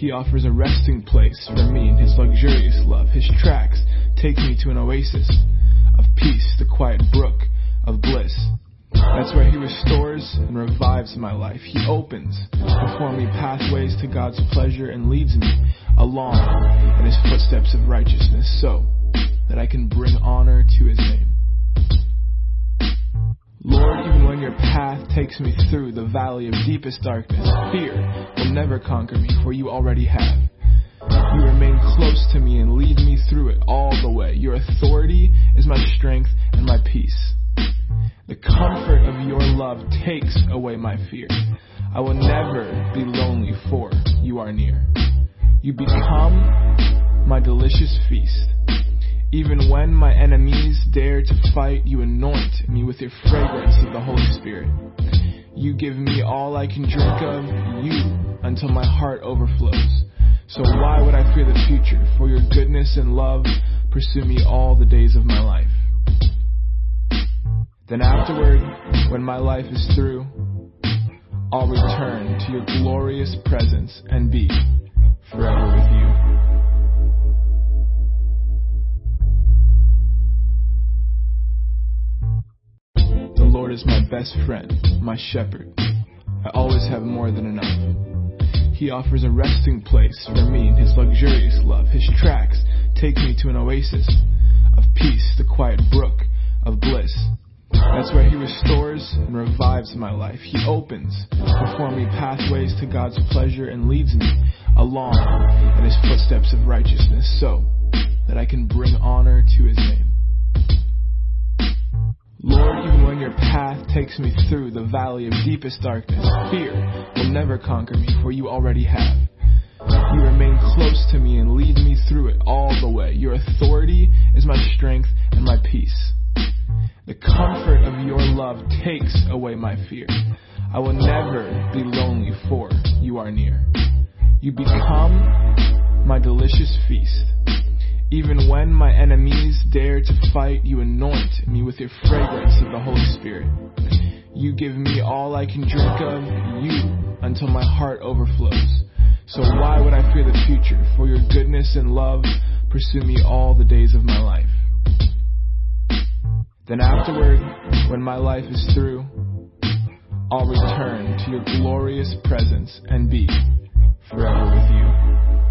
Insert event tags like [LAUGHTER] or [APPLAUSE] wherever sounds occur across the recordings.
He offers a resting place for me in his luxurious love. His tracks take me to an oasis of peace, the quiet brook of bliss. That's where he restores and revives my life. He opens before me pathways to God's pleasure and leads me along in his footsteps of righteousness so that I can bring honor to his name. Lord, path takes me through the valley of deepest darkness, fear will never conquer me, for you already have. You remain close to me and lead me through it all the way. Your authority is my strength and my peace. The comfort of your love takes away my fear. I will never be lonely, for you are near. You become my delicious feast. Even when my enemies dare to fight, you anoint me with your fragrance of the Holy Spirit. You give me all I can drink of you until my heart overflows. So why would I fear the future? For your goodness and love pursue me all the days of my life. Then afterward, when my life is through, I'll return to your glorious presence and be forever with you. Lord is my best friend, my shepherd. I always have more than enough. He offers a resting place for me in his luxurious love. His tracks take me to an oasis of peace, the quiet brook of bliss. That's where He restores and revives my life. He opens before me pathways to God's pleasure and leads me along in His footsteps of righteousness so that I can bring honor to His name. Lord, even when your path takes me through the valley of deepest darkness, fear will never conquer me, for you already have. You remain close to me and lead me through it all the way. Your authority is my strength and my peace. The comfort of your love takes away my fear. I will never be lonely, for you are near. You become my delicious feast. Even when my enemies dare to fight, you anoint me with your fragrance of the Holy Spirit. You give me all I can drink of you until my heart overflows. So why would I fear the future? For your goodness and love pursue me all the days of my life. Then afterward, when my life is through, I'll return to your glorious presence and be forever with you.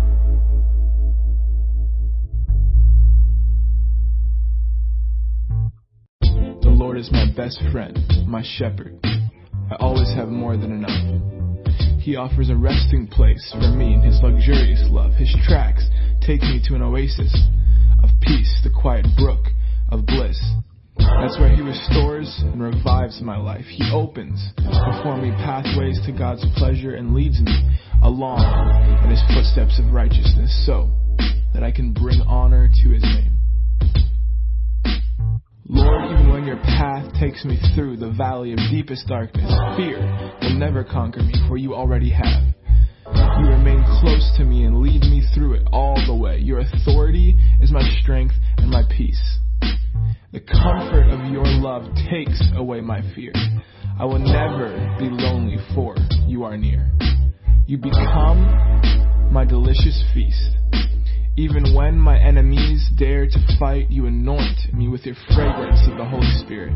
Is my best friend, my shepherd. I always have more than enough. He offers a resting place for me in his luxurious love. His tracks take me to an oasis of peace, the quiet brook of bliss. That's where He restores and revives my life. He opens before me pathways to God's pleasure and leads me along in His footsteps of righteousness so that I can bring honor to His name. Lord, even when your path takes me through the valley of deepest darkness, fear will never conquer me, for you already have. You remain close to me and lead me through it all the way. Your authority is my strength and my peace. The comfort of your love takes away my fear. I will never be lonely, for you are near. You become my delicious feast. Even when my enemies dare to fight, you anoint me with your fragrance of the Holy Spirit.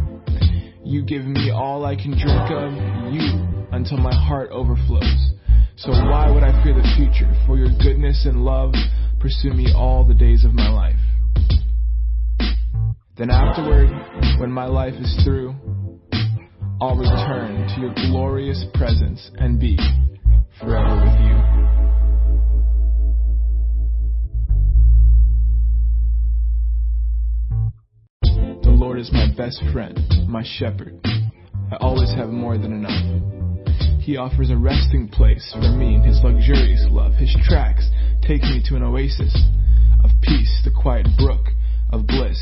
You give me all I can drink of you until my heart overflows. So why would I fear the future? For your goodness and love pursue me all the days of my life. Then afterward, when my life is through, I'll return to your glorious presence and be forever with you. Is my best friend, my shepherd. I always have more than enough. He offers a resting place for me in his luxurious love. His tracks take me to an oasis of peace, the quiet brook of bliss.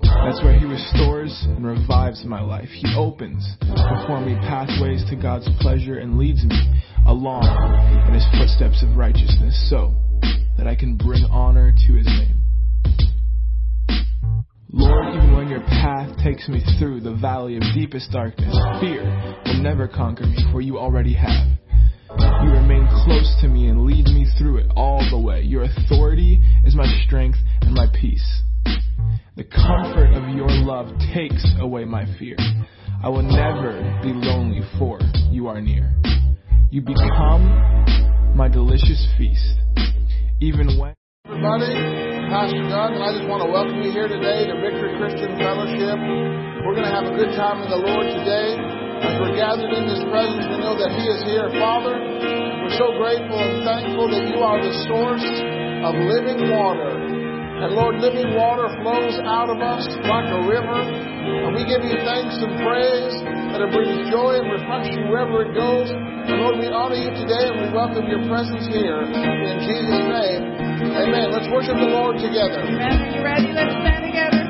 That's where He restores and revives my life. He opens before me pathways to God's pleasure and leads me along in His footsteps of righteousness so that I can bring honor to His name. Lord, even when your path takes me through the valley of deepest darkness, fear will never conquer me, for you already have. You remain close to me and lead me through it all the way. Your authority is my strength and my peace. The comfort of your love takes away my fear. I will never be lonely, for you are near. You become my delicious feast, even when. Everybody, Pastor Doug, and I just want to welcome you here today to Victory Christian Fellowship. We're going to have a good time in the Lord today. As we're gathered in His presence, we know that He is here. Father, we're so grateful and thankful that you are the source of living water. And Lord, living water flows out of us like a river. And we give you thanks and praise that it brings joy and refreshing wherever it goes. And Lord, we honor you today and we welcome your presence here. In Jesus' name, amen. Let's worship the Lord together. Amen. Are you ready? Let's stand together.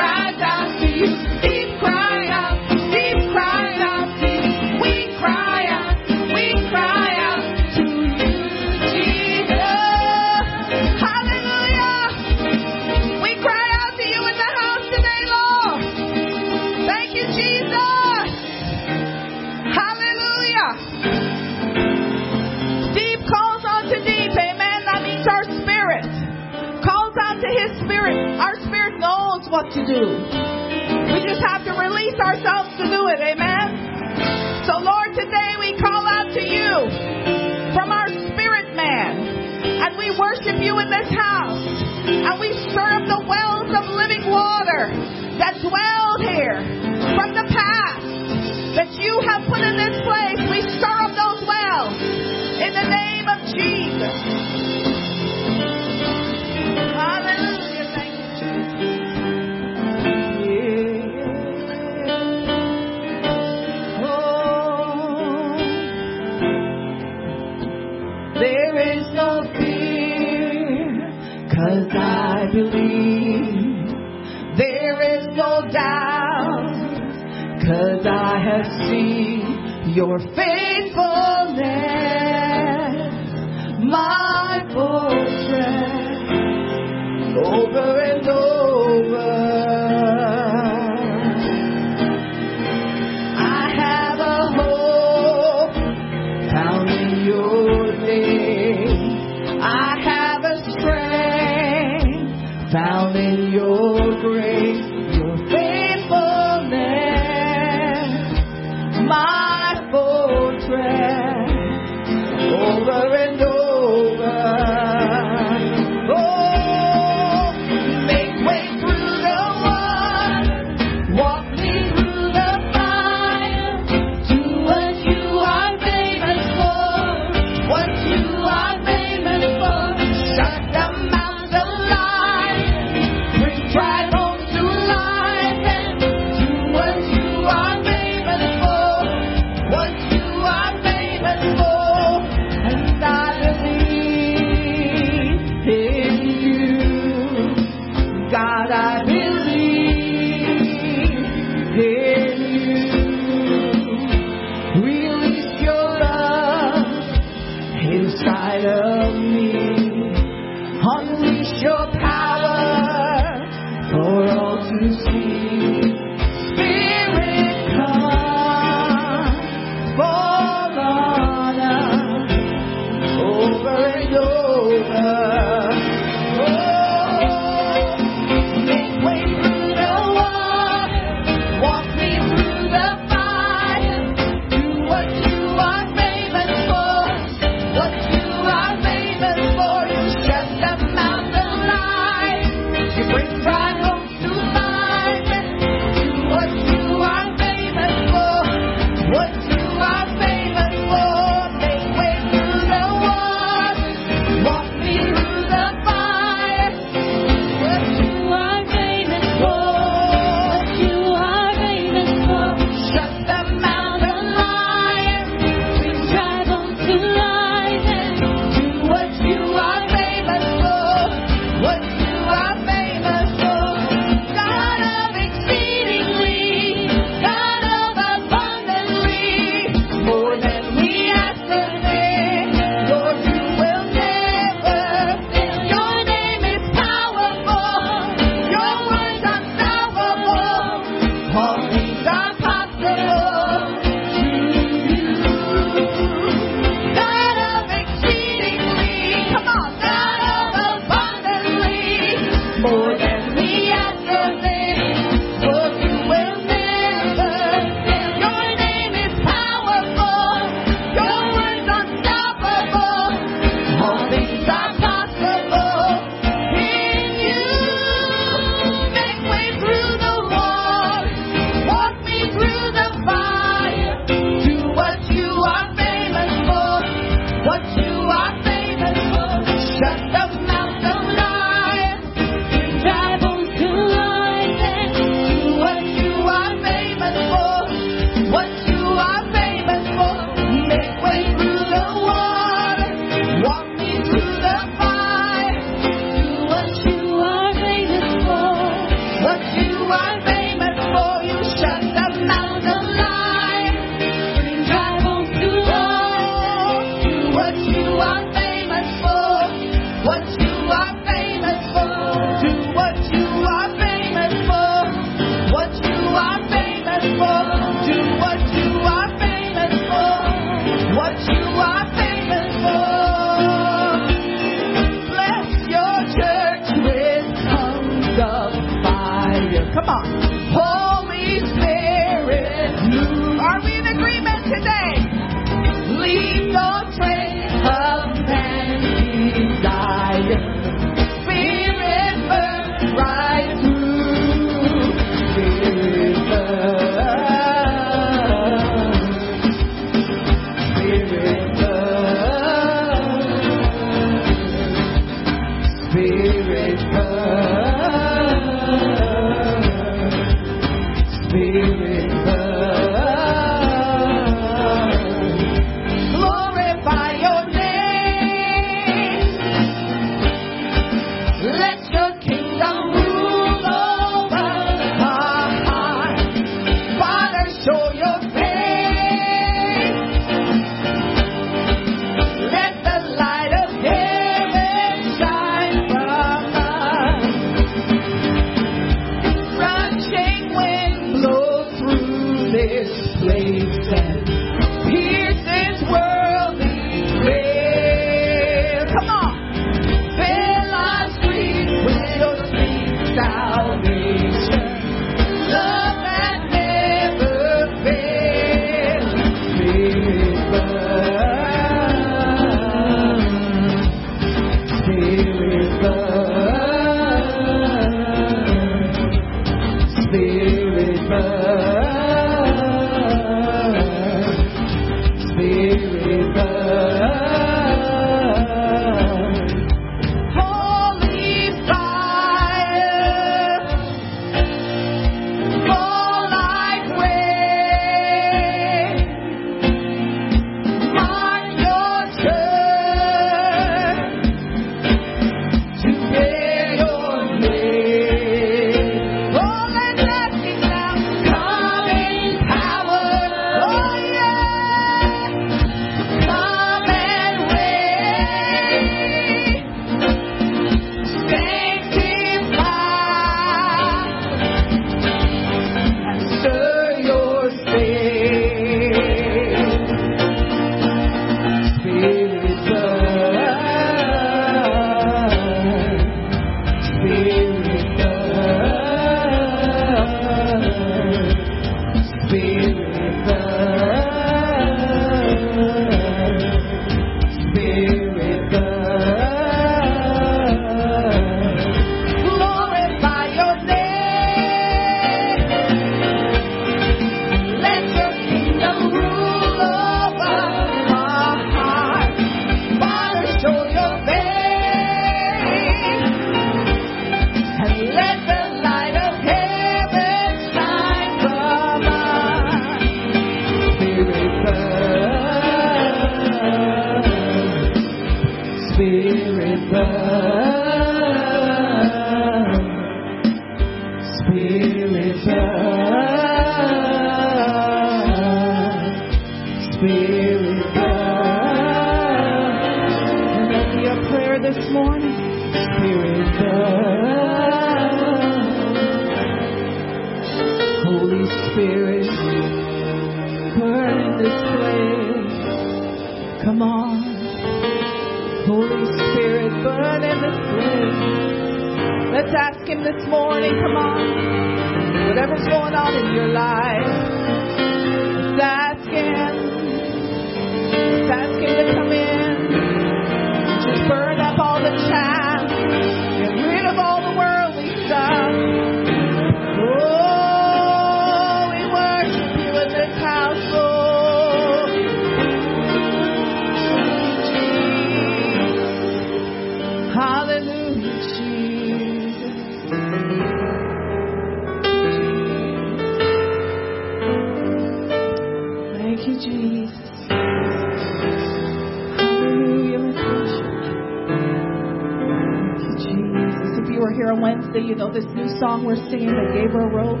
song we're singing that Gabriel wrote.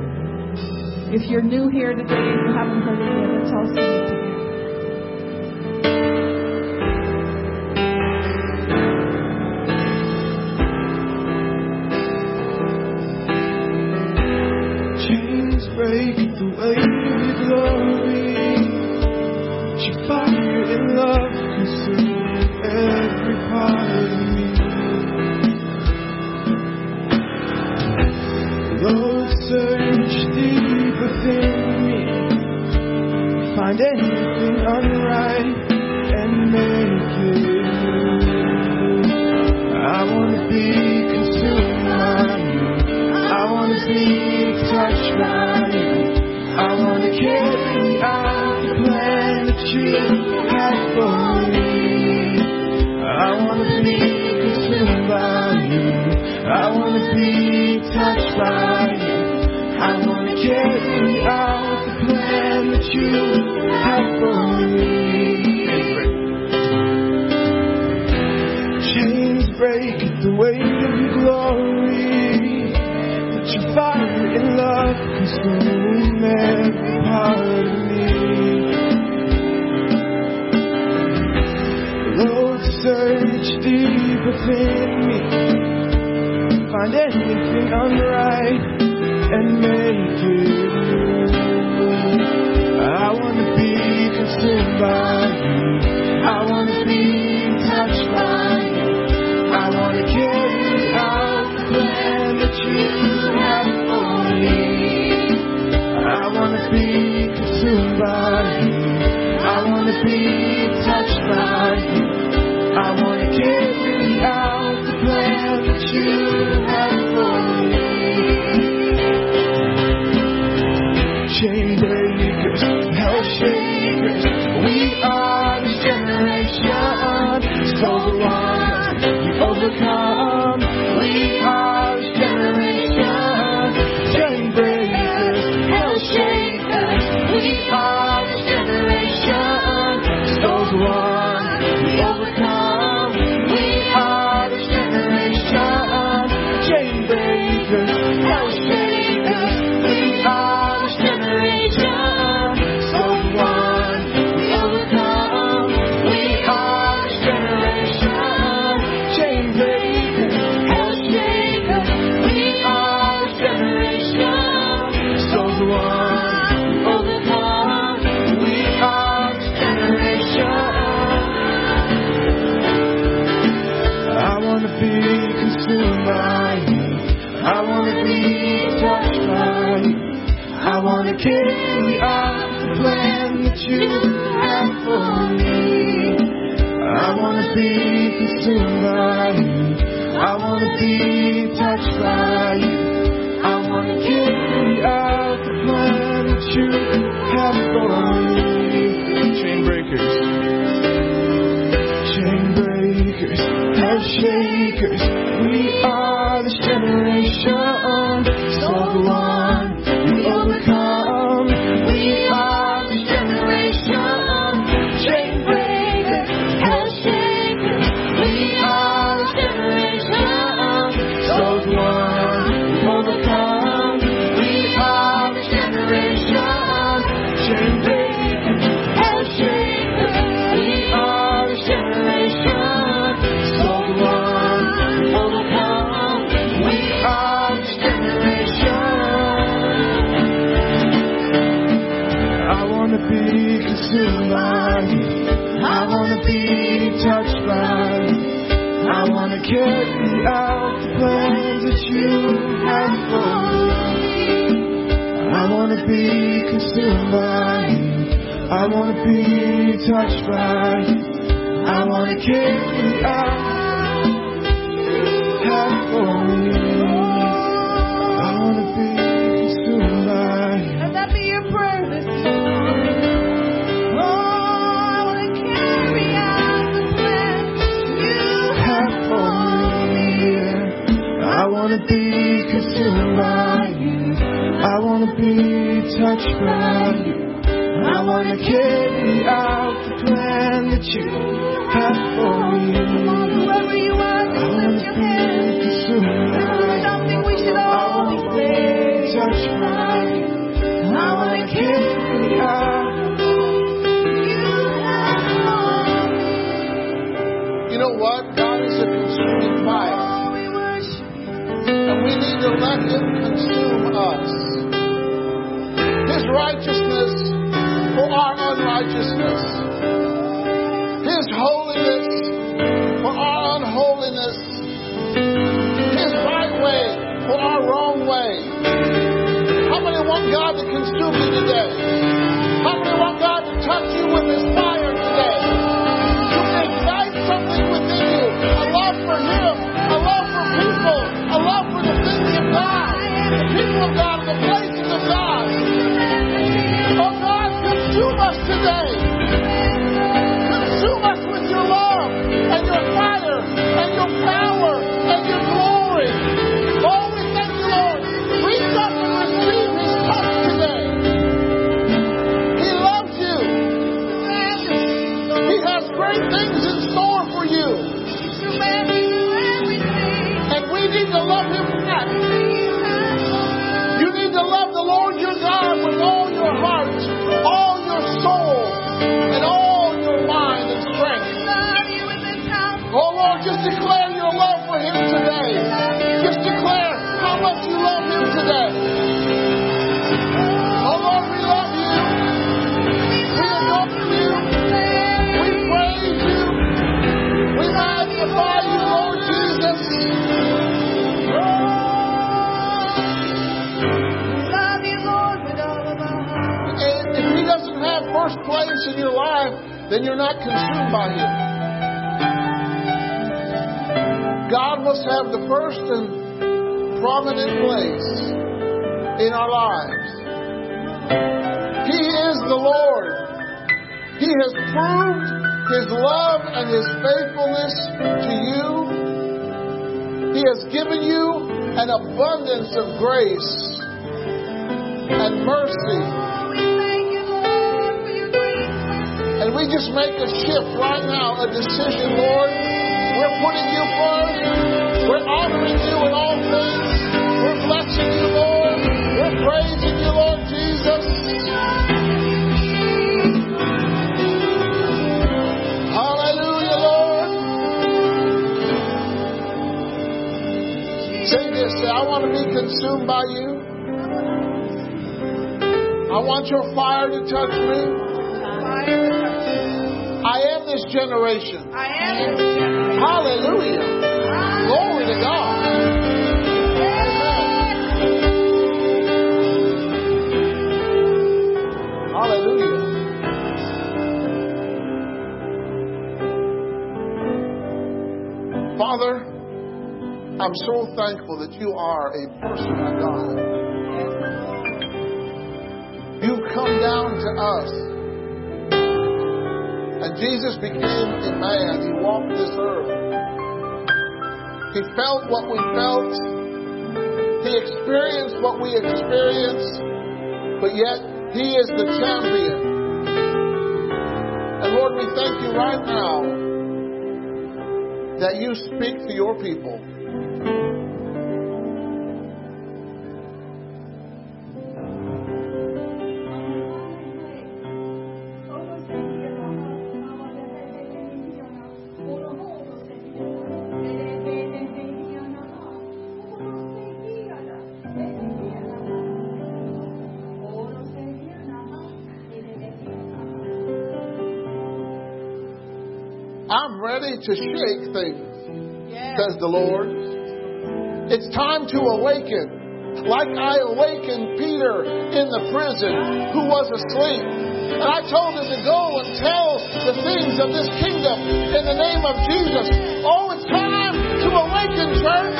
If you're new here today and you haven't heard it yet, it's also. by you. I want to be touched by you. I want to carry out for me. I want to be consumed by you. Let that be your prayer this morning. Oh, I want to carry out the plan you have for me. I want to be consumed by I want to be touched by you. I want to carry out the plan that you by you. I want your fire to touch me. I am this generation. Hallelujah. Glory to God. Hallelujah. Father, I'm so thankful that you are a person of God. You've come down to us. And Jesus became a man. He walked this earth. He felt what we felt. He experienced what we experienced. But yet, He is the champion. And Lord, we thank you right now that you speak to your people. to shake things, yes. says the Lord. It's time to awaken, like I awakened Peter in the prison who was asleep. And I told him to go and tell the things of this kingdom in the name of Jesus. Oh, it's time to awaken, church.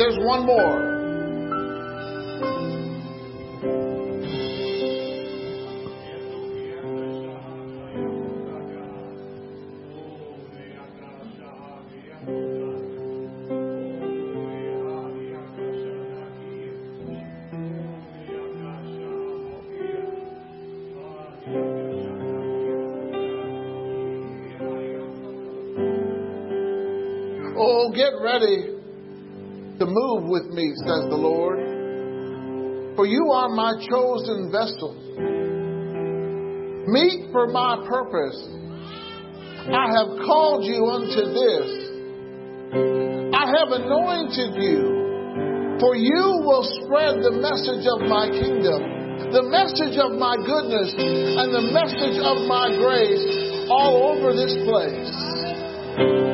There's one more. Says the Lord. For you are my chosen vessel, meet for my purpose. I have called you unto this. I have anointed you, for you will spread the message of my kingdom, the message of my goodness, and the message of my grace all over this place.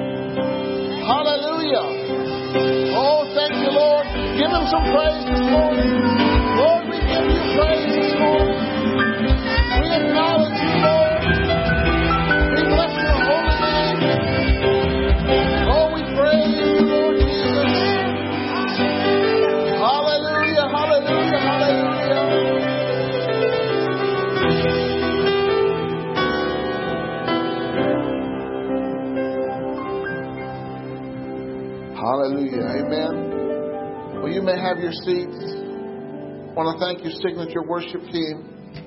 Some praise this morning. Lord, we give you praise this morning. We acknowledge have your seats. I want to thank your signature worship team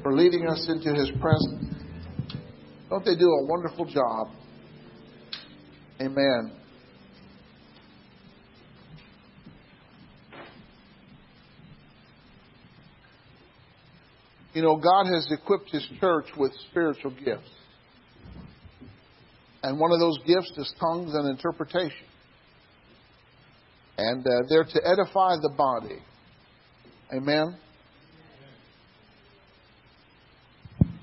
for leading us into his presence. Don't they do a wonderful job? Amen. You know, God has equipped his church with spiritual gifts. And one of those gifts is tongues and interpretation. And uh, they're to edify the body. Amen.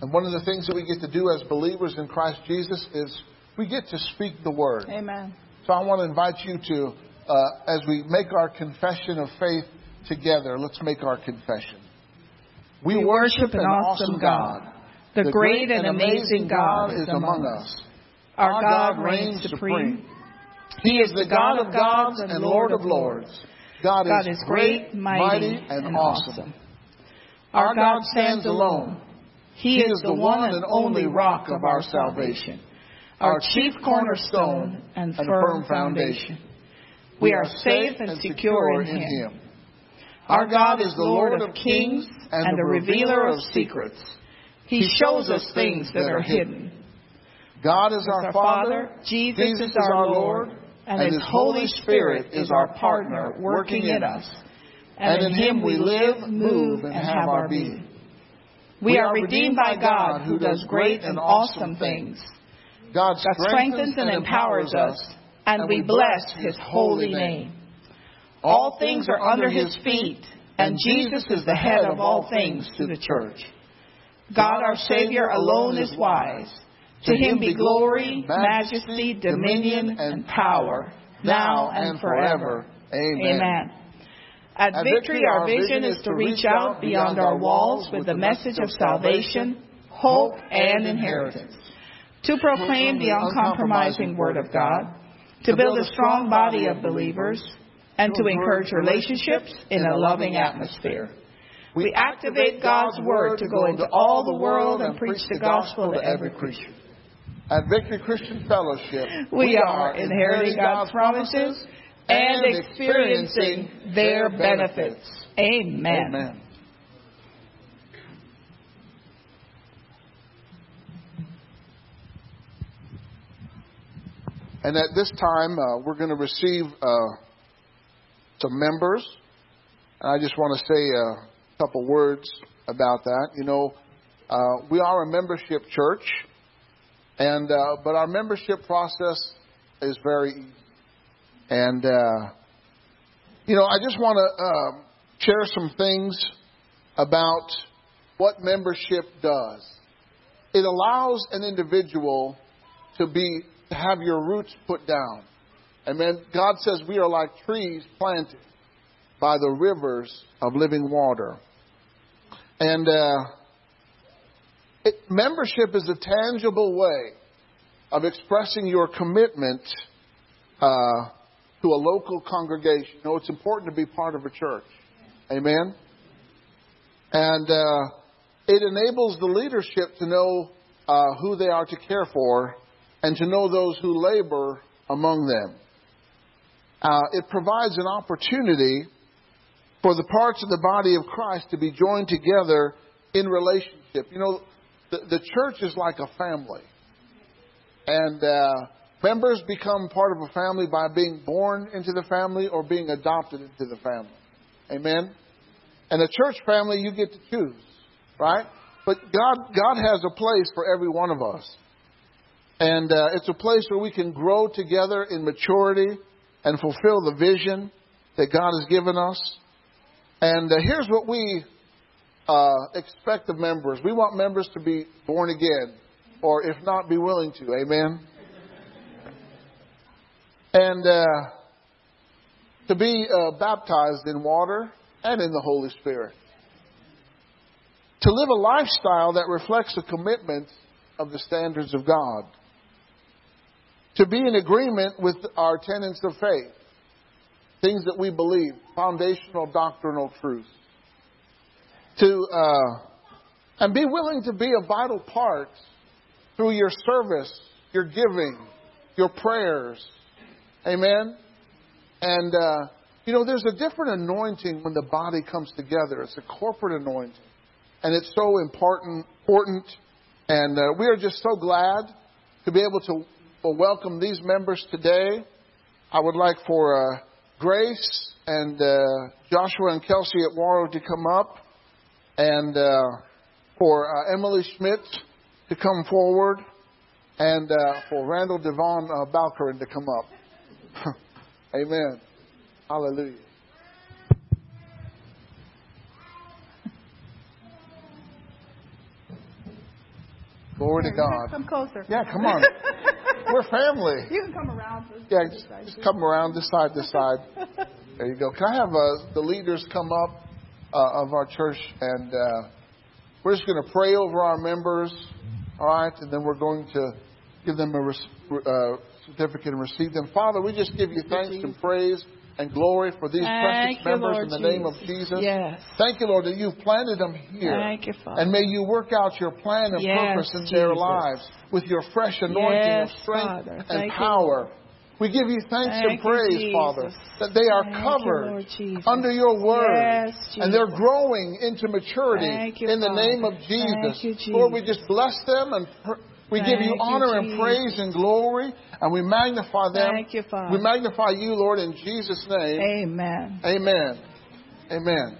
And one of the things that we get to do as believers in Christ Jesus is we get to speak the word. Amen. So I want to invite you to, uh, as we make our confession of faith together, let's make our confession. We worship an awesome God. The great and amazing God is among us. Our God reigns supreme. He is the God of gods and Lord of lords. God is great, mighty, and awesome. Our God stands alone. He is the one and only rock of our salvation, our chief cornerstone and firm foundation. We are safe and secure in Him. Our God is the Lord of kings and the revealer of secrets. He shows us things that are hidden. God is our Father, Jesus is our Lord, and His Holy Spirit is our partner working in us. And in Him we live, move, and have our being. We are redeemed by God who does great and awesome things. God strengthens and empowers us, and we bless His holy name. All things are under His feet, and Jesus is the head of all things to the church. God our Savior alone is wise. To Him be glory, majesty, dominion, and power, now and forever. Amen. Amen. At Victory, our vision is to reach out beyond our walls with the message of salvation, hope, and inheritance. To proclaim the uncompromising Word of God, to build a strong body of believers, and to encourage relationships in a loving atmosphere. We activate God's Word to go into all the world and preach the gospel to every creature. At Victory Christian Fellowship, We are inheriting God's promises and experiencing their benefits. Amen. Amen. And at this time, uh, we're going to receive uh, some members. And I just want to say a couple words about that. You know, uh, we are a membership church, and uh, but our membership process is very easy. And, uh, you know, I just want to uh, share some things about what membership does. It allows an individual to be to have your roots put down. Amen. God says we are like trees planted by the rivers of living water. And uh, it, membership is a tangible way of expressing your commitment uh, to a local congregation. You know, it's important to be part of a church. Amen. And uh, it enables the leadership to know uh, who they are to care for and to know those who labor among them. Uh, it provides an opportunity for the parts of the body of Christ to be joined together in relationship. You know, the, church is like a family. And uh, members become part of a family by being born into the family or being adopted into the family. Amen? And a church family, you get to choose, right? But God, God has a place for every one of us. And uh, it's a place where we can grow together in maturity and fulfill the vision that God has given us. And uh, here's what we uh, expect of members we want members to be born again, or if not, be willing to. Amen? And uh, to be uh, baptized in water and in the Holy Spirit. To live a lifestyle that reflects the commitment of the standards of God. To be in agreement with our tenets of faith, things that we believe, foundational doctrinal truths. To uh, and be willing to be a vital part through your service, your giving, your prayers. Amen. And uh, you know, there's a different anointing when the body comes together. It's a corporate anointing. And it's so important. important. And uh, we are just so glad to be able to welcome these members today. I would like for uh, Grace and uh, Joshua and Kelsey at Warrow to come up, and uh, for uh, Emily Schmidt to come forward, and uh, for Randall Devon uh, Balkerin to come up. [LAUGHS] Amen. Hallelujah. [LAUGHS] Glory to God. Come closer. Yeah, come on. [LAUGHS] We're family. You can come around. Yeah, just, just come around this side, this side. There you go. Can I have uh, the leaders come up uh, of our church and uh, we're just going to pray over our members, all right, and then we're going to give them a res- uh, certificate and receive them. Father, we just give you thanks and praise and glory for these Thank precious you, members Lord in the Jesus. name of Jesus. Yes. Thank you, Lord, that you've planted them here. Thank you, Father. And may you work out your plan and Yes, purpose in their Jesus. lives with your fresh anointing Yes, of strength Father. and Thank you, power. We give you thanks and Thank you, praise, Jesus. Father, that they are Thank covered Jesus. under your word. Yes, and they're growing into maturity you, in the Father. name of Jesus. you, Lord, we just bless them and pr- we give you Thank you, honor and praise and glory and we magnify them. Thank you, Father. We magnify you, Lord, in Jesus' name. Amen. Amen. Amen.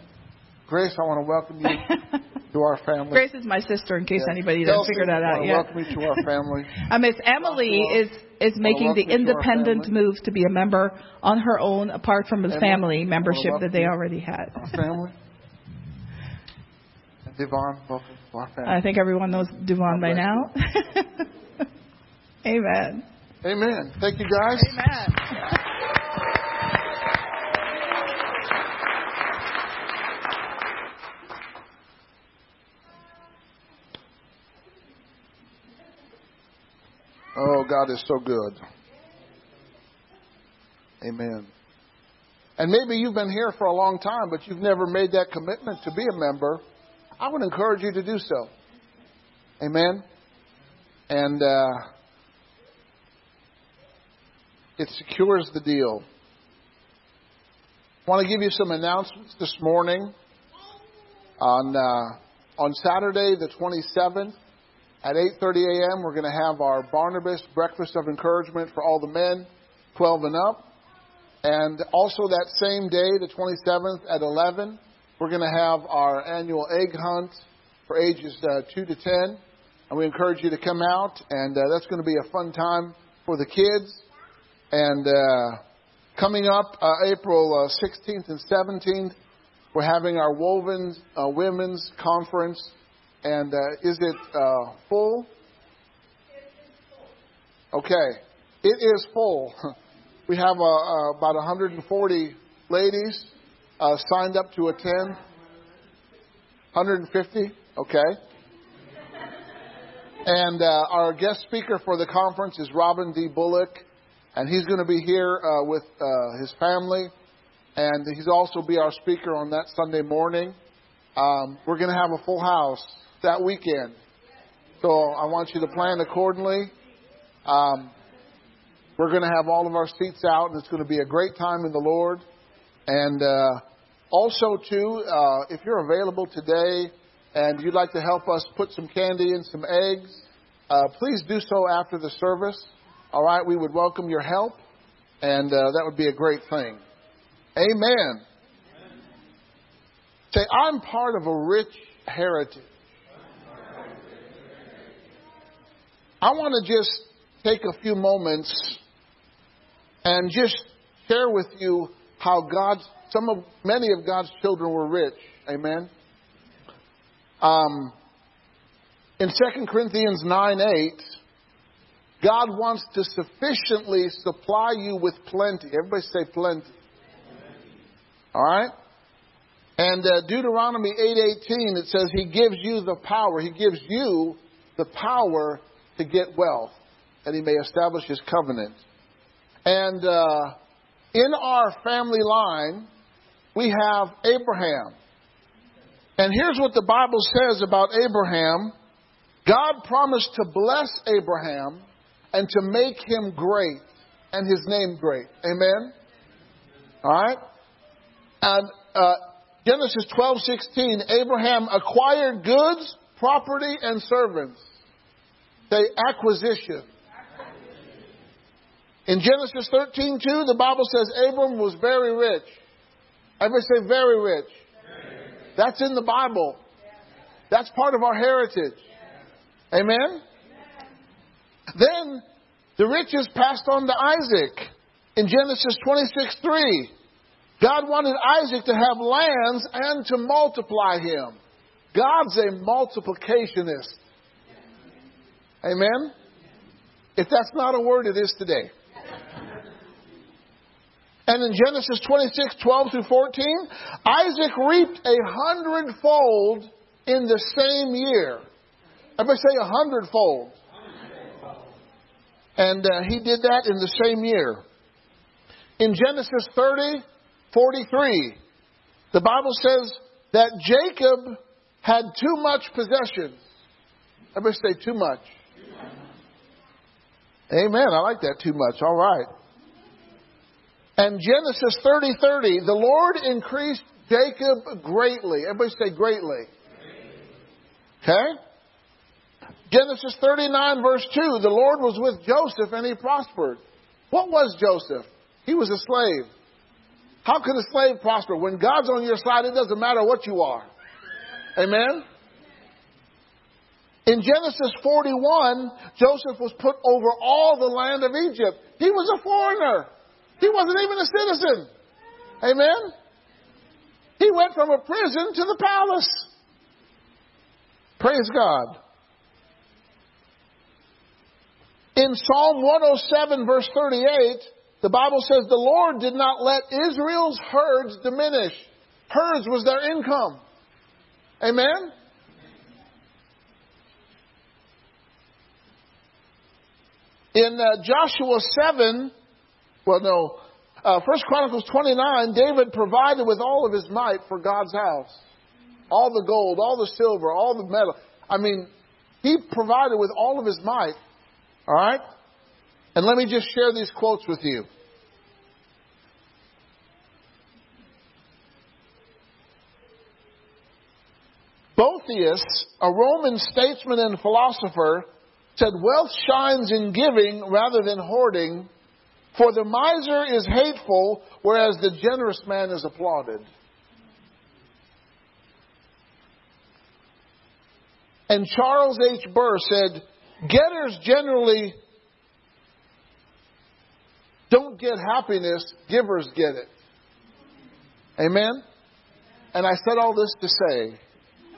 Grace, I want to welcome you [LAUGHS] to our family. Grace is my sister, in case Yeah. anybody didn't figure that out yet. Welcome to our family. [LAUGHS] Uh, Miss Emily is is making the independent move to be a member on her own, apart from the Emily, family membership that they already had. Our family. And Devon, welcome to our family. I think everyone knows Devon by now. [LAUGHS] Amen. Amen. Thank you, guys. Amen. Oh, God is so good. Amen. And maybe you've been here for a long time, but you've never made that commitment to be a member. I would encourage you to do so. Amen. And uh, it secures the deal. I want to give you some announcements this morning. On uh, on Saturday, the 27th, at 8:30 a.m., we're going to have our Barnabas Breakfast of Encouragement for all the men, 12 and up. And also that same day, the 27th at 11, we're going to have our annual egg hunt for ages uh, 2 to 10. And we encourage you to come out, and uh, that's going to be a fun time for the kids. And uh, Coming up uh, April uh, 16th and 17th, we're having our Woven uh, Women's Conference. And uh, is it uh, full? Okay. It is full. [LAUGHS] We have uh, about 140 ladies signed up to attend. 150? Okay. And uh, our guest speaker for the conference is Robin D. Bullock, and he's going to be here uh, with uh, his family, and he's also be our speaker on that Sunday morning. Um, we're going to have a full house that weekend, so I want you to plan accordingly. Um, we're going to have all of our seats out, and it's going to be a great time in the Lord. And uh, also, too, uh, if you're available today and you'd like to help us put some candy and some eggs, uh, please do so after the service. All right, we would welcome your help, and uh, that would be a great thing. Amen. Say, I'm part of a rich heritage. I want to just take a few moments and just share with you how God's some of many of God's children were rich. Amen. Um, in 2 Corinthians 9 8, God wants to sufficiently supply you with plenty. Everybody say plenty. All right? And uh, Deuteronomy 8:18 it says he gives you the power. He gives you the power to get wealth that he may establish his covenant. And uh, in our family line, we have Abraham. And here's what the Bible says about Abraham God promised to bless Abraham and to make him great and his name great. Amen? All right? And uh, Genesis 12:16, Abraham acquired goods, property, and servants. Say acquisition. In Genesis 13:2, the Bible says Abram was very rich. Everybody say very rich. That's in the Bible. That's part of our heritage. Amen? Then the riches passed on to Isaac in Genesis 26 3. God wanted Isaac to have lands and to multiply him. God's a multiplicationist. Amen? If that's not a word, it is today. And in Genesis 26, 12 through 14, Isaac reaped a hundredfold in the same year. Everybody say a hundredfold. And uh, he did that in the same year. In Genesis 30, 43, the Bible says that Jacob had too much possessions. Everybody say too much. Amen. I like that too much. All right. And Genesis 30 30, the Lord increased Jacob greatly. Everybody say greatly. Okay? Genesis 39 verse 2, the Lord was with Joseph and he prospered. What was Joseph? He was a slave. How can a slave prosper? When God's on your side, it doesn't matter what you are. Amen? In Genesis 41, Joseph was put over all the land of Egypt. He was a foreigner. He wasn't even a citizen. Amen? He went from a prison to the palace. Praise God. In Psalm 107, verse 38, the Bible says, The Lord did not let Israel's herds diminish. Herds was their income. Amen? In uh, Joshua 7, well, no. Uh, First Chronicles 29, David provided with all of his might for God's house. All the gold, all the silver, all the metal. I mean, he provided with all of his might. All right? And let me just share these quotes with you. Boethius, a Roman statesman and philosopher, said wealth shines in giving rather than hoarding for the miser is hateful, whereas the generous man is applauded. And Charles H. Burr said, Getters generally don't get happiness, givers get it. Amen? And I said all this to say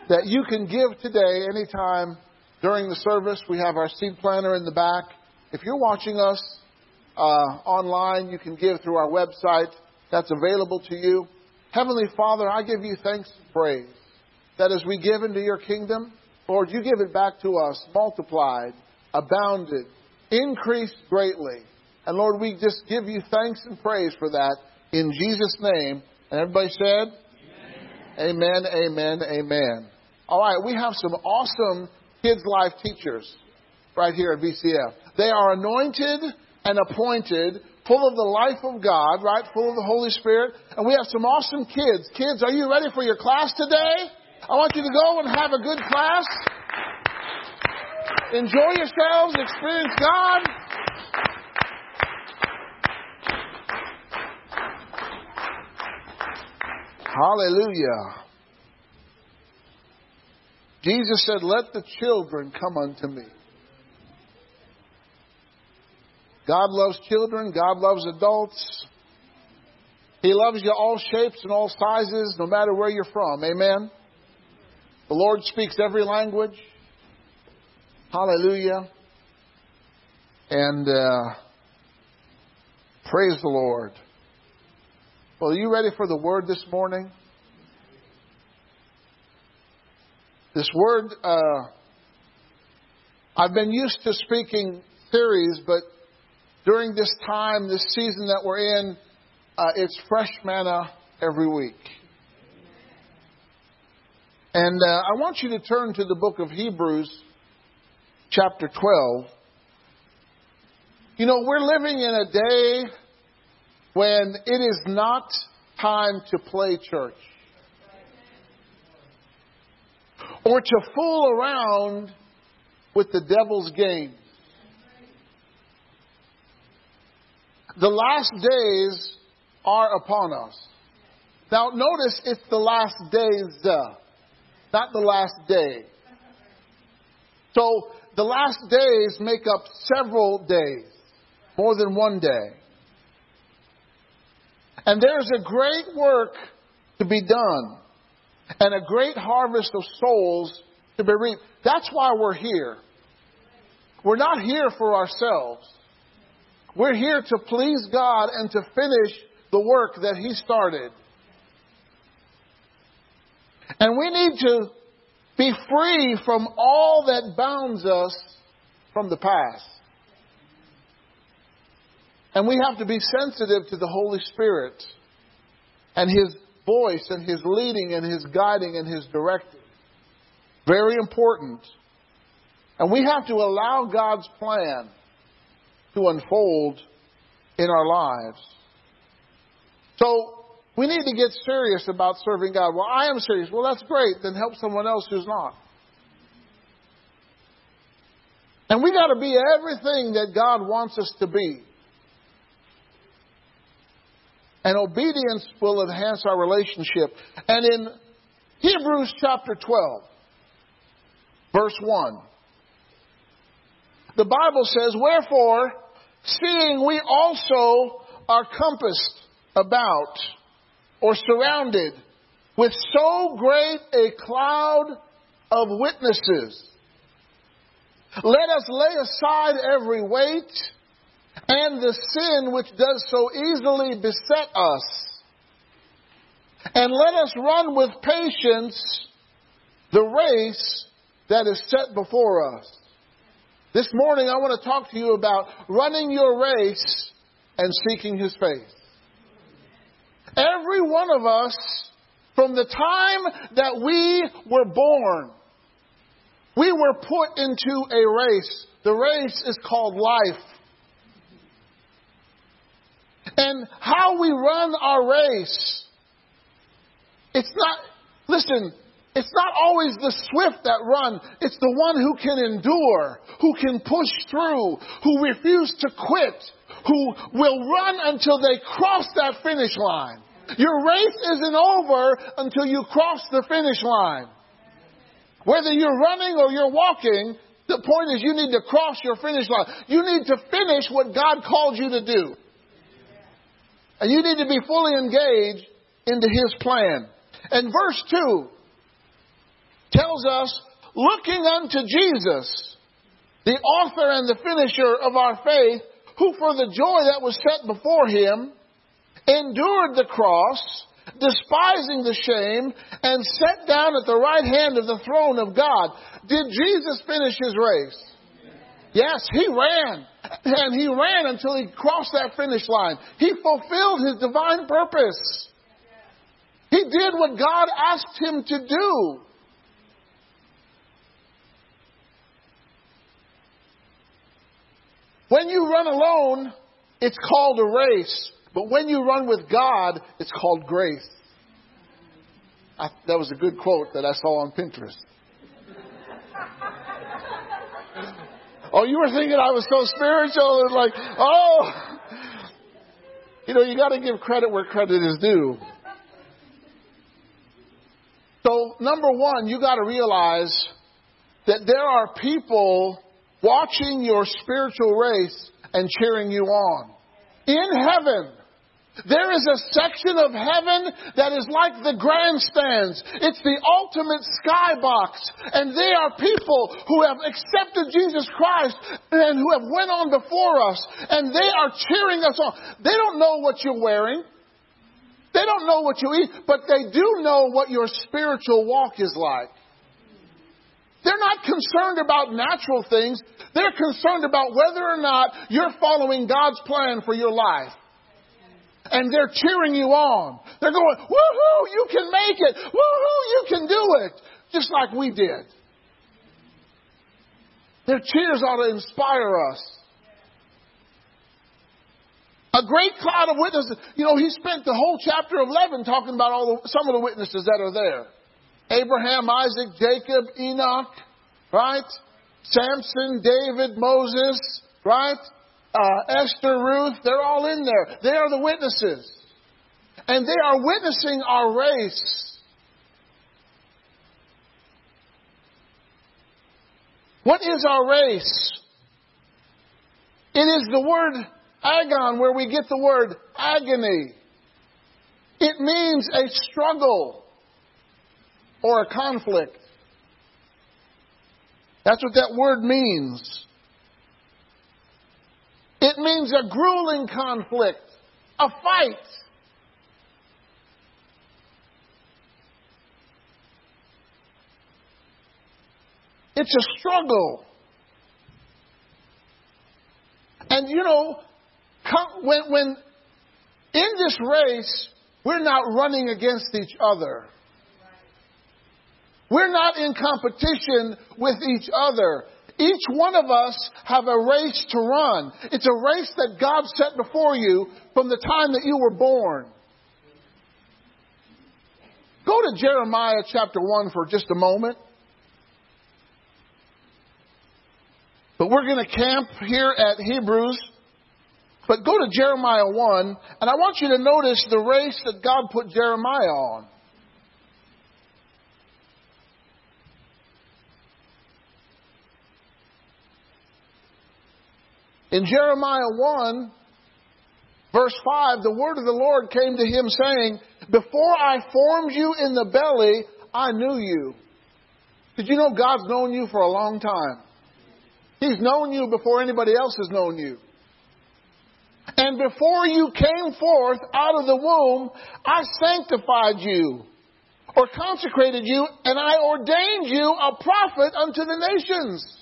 that you can give today anytime during the service. We have our seed planner in the back. If you're watching us uh, online, you can give through our website. That's available to you. Heavenly Father, I give you thanks and praise that as we give into your kingdom, Lord, you give it back to us multiplied, abounded, increased greatly. And Lord, we just give you thanks and praise for that in Jesus' name. And everybody said, Amen, amen, amen. amen. All right, we have some awesome kids' life teachers right here at VCF. They are anointed and appointed, full of the life of God, right? Full of the Holy Spirit. And we have some awesome kids. Kids, are you ready for your class today? I want you to go and have a good class. Enjoy yourselves, experience God. Hallelujah. Jesus said, Let the children come unto me. God loves children, God loves adults. He loves you all shapes and all sizes, no matter where you're from. Amen. The Lord speaks every language. Hallelujah. And uh, praise the Lord. Well, are you ready for the word this morning? This word, uh, I've been used to speaking series, but during this time, this season that we're in, uh, it's fresh manna every week. And uh, I want you to turn to the book of Hebrews, chapter 12. You know, we're living in a day when it is not time to play church or to fool around with the devil's game. The last days are upon us. Now, notice it's the last days. Uh, not the last day. So the last days make up several days, more than one day. And there's a great work to be done and a great harvest of souls to be reaped. That's why we're here. We're not here for ourselves. We're here to please God and to finish the work that He started. And we need to be free from all that bounds us from the past. And we have to be sensitive to the Holy Spirit and His voice and His leading and His guiding and His directing. Very important. And we have to allow God's plan to unfold in our lives. So, we need to get serious about serving God. Well, I am serious. Well, that's great. Then help someone else who's not. And we got to be everything that God wants us to be. And obedience will enhance our relationship. And in Hebrews chapter 12, verse 1, the Bible says, Wherefore, seeing we also are compassed about or surrounded with so great a cloud of witnesses. Let us lay aside every weight and the sin which does so easily beset us. And let us run with patience the race that is set before us. This morning I want to talk to you about running your race and seeking His face. Every one of us, from the time that we were born, we were put into a race. The race is called life. And how we run our race, it's not, listen, it's not always the swift that run. It's the one who can endure, who can push through, who refuse to quit, who will run until they cross that finish line. Your race isn't over until you cross the finish line. Whether you're running or you're walking, the point is you need to cross your finish line. You need to finish what God called you to do. And you need to be fully engaged into His plan. And verse 2 tells us, looking unto Jesus, the author and the finisher of our faith, who for the joy that was set before him endured the cross, despising the shame, and sat down at the right hand of the throne of God. Did Jesus finish his race? Yes, he ran. And he ran until he crossed that finish line. He fulfilled his divine purpose. He did what God asked him to do. When you run alone, it's called a race. But when you run with God, it's called grace. I, that was a good quote that I saw on Pinterest. Oh, you were thinking I was so spiritual and like, oh. You know, you got to give credit where credit is due. So, number one, you got to realize that there are people watching your spiritual race and cheering you on. In heaven, there is a section of heaven that is like the grandstands. It's the ultimate skybox. And they are people who have accepted Jesus Christ and who have went on before us. And they are cheering us on. They don't know what you're wearing. They don't know what you eat, but they do know what your spiritual walk is like. They're not concerned about natural things. They're concerned about whether or not you're following God's plan for your life and they're cheering you on. They're going, woohoo, you can make it. Woohoo, you can do it. Just like we did. Their cheers ought to inspire us. A great cloud of witnesses. You know, he spent the whole chapter 11 talking about all the, some of the witnesses that are there. Abraham, Isaac, Jacob, Enoch, right? Samson, David, Moses, right? Uh, Esther, Ruth, they're all in there. They are the witnesses. And they are witnessing our race. What is our race? It is the word agon where we get the word agony. It means a struggle or a conflict. That's what that word means. It means a grueling conflict, a fight. It's a struggle. And you know, when, when in this race, we're not running against each other. We're not in competition with each other. Each one of us have a race to run. It's a race that God set before you from the time that you were born. Go to Jeremiah chapter 1 for just a moment. But we're going to camp here at Hebrews. But go to Jeremiah 1, and I want you to notice the race that God put Jeremiah on. In Jeremiah 1, verse 5, the word of the Lord came to him saying, Before I formed you in the belly, I knew you. Did you know God's known you for a long time? He's known you before anybody else has known you. And before you came forth out of the womb, I sanctified you or consecrated you, and I ordained you a prophet unto the nations.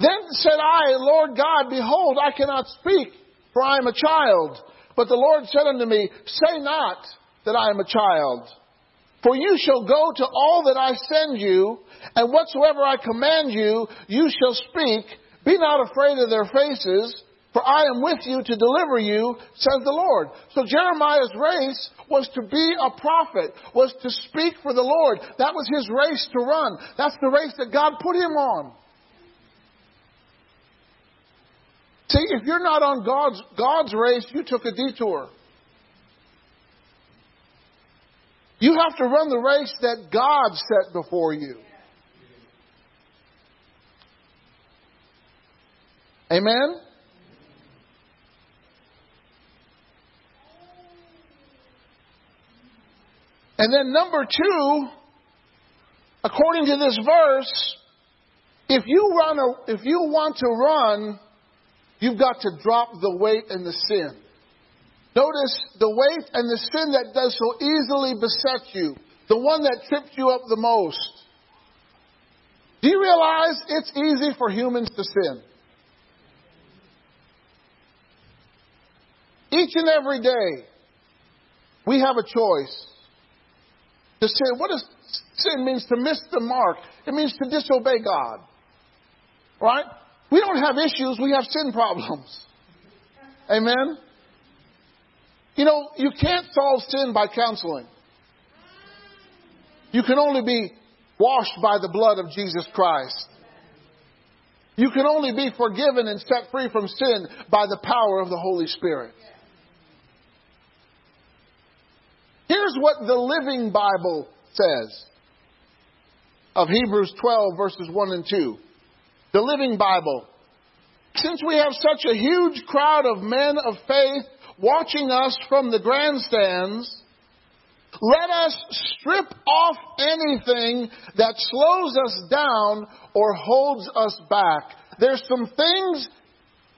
Then said I, Lord God, behold, I cannot speak, for I am a child. But the Lord said unto me, Say not that I am a child. For you shall go to all that I send you, and whatsoever I command you, you shall speak. Be not afraid of their faces, for I am with you to deliver you, says the Lord. So Jeremiah's race was to be a prophet, was to speak for the Lord. That was his race to run. That's the race that God put him on. See, if you're not on God's, God's race, you took a detour. You have to run the race that God set before you. Amen? And then, number two, according to this verse, if you, run a, if you want to run you've got to drop the weight and the sin. Notice the weight and the sin that does so easily beset you, the one that trips you up the most. Do you realize it's easy for humans to sin? Each and every day, we have a choice to sin. What does sin means to miss the mark? It means to disobey God. Right? We don't have issues, we have sin problems. Amen? You know, you can't solve sin by counseling. You can only be washed by the blood of Jesus Christ. You can only be forgiven and set free from sin by the power of the Holy Spirit. Here's what the Living Bible says of Hebrews 12, verses 1 and 2. The Living Bible. Since we have such a huge crowd of men of faith watching us from the grandstands, let us strip off anything that slows us down or holds us back. There's some things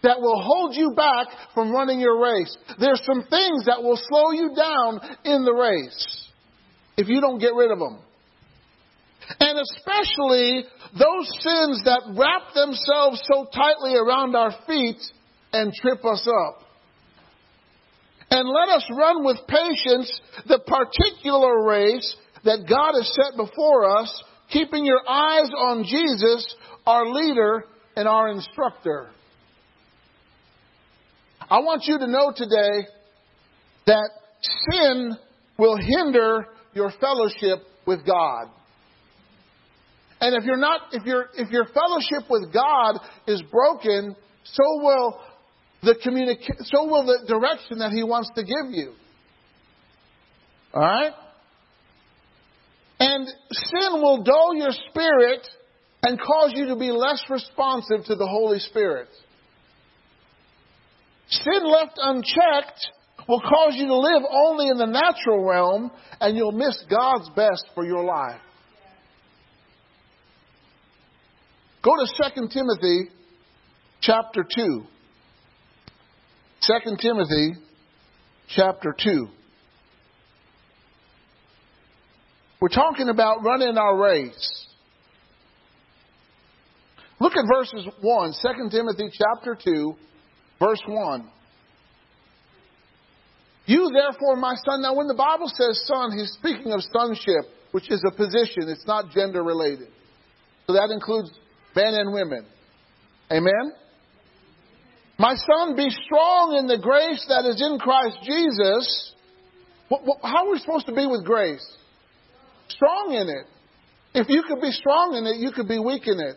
that will hold you back from running your race. There's some things that will slow you down in the race if you don't get rid of them. And especially those sins that wrap themselves so tightly around our feet and trip us up. And let us run with patience the particular race that God has set before us, keeping your eyes on Jesus, our leader and our instructor. I want you to know today that sin will hinder your fellowship with God. And if you're not, if your if your fellowship with God is broken, so will the communica- so will the direction that He wants to give you. All right? And sin will dull your spirit and cause you to be less responsive to the Holy Spirit. Sin left unchecked will cause you to live only in the natural realm and you'll miss God's best for your life. Go to 2 Timothy chapter 2. 2 Timothy chapter 2. We're talking about running our race. Look at verses 1, 2 Timothy chapter 2, verse 1. You therefore, my son. Now, when the Bible says son, he's speaking of sonship, which is a position. It's not gender related. So that includes men and women. Amen? My son, be strong in the grace that is in Christ Jesus. How are we supposed to be with grace? Strong in it. If you could be strong in it, you could be weak in it.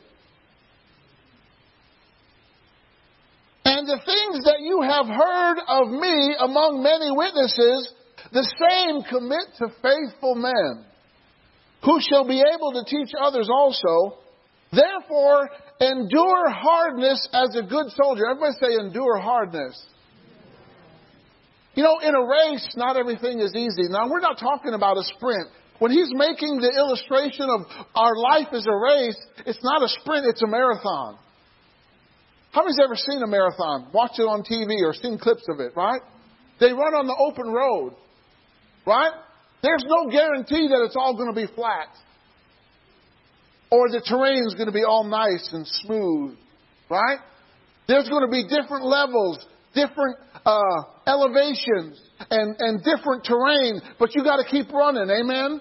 And the things that you have heard of me among many witnesses, the same commit to faithful men, who shall be able to teach others also. Therefore, endure hardness as a good soldier. Everybody say, endure hardness. You know, in a race, not everything is easy. Now, we're not talking about a sprint. When he's making the illustration of our life as a race, it's not a sprint, it's a marathon. How many's ever seen a marathon? Watched it on TV or seen clips of it, right? They run on the open road, right? There's no guarantee that it's all going to be flat or the terrain is going to be all nice and smooth, right? There's going to be different levels, different uh, elevations, and, and different terrain, but you got to keep running. Amen?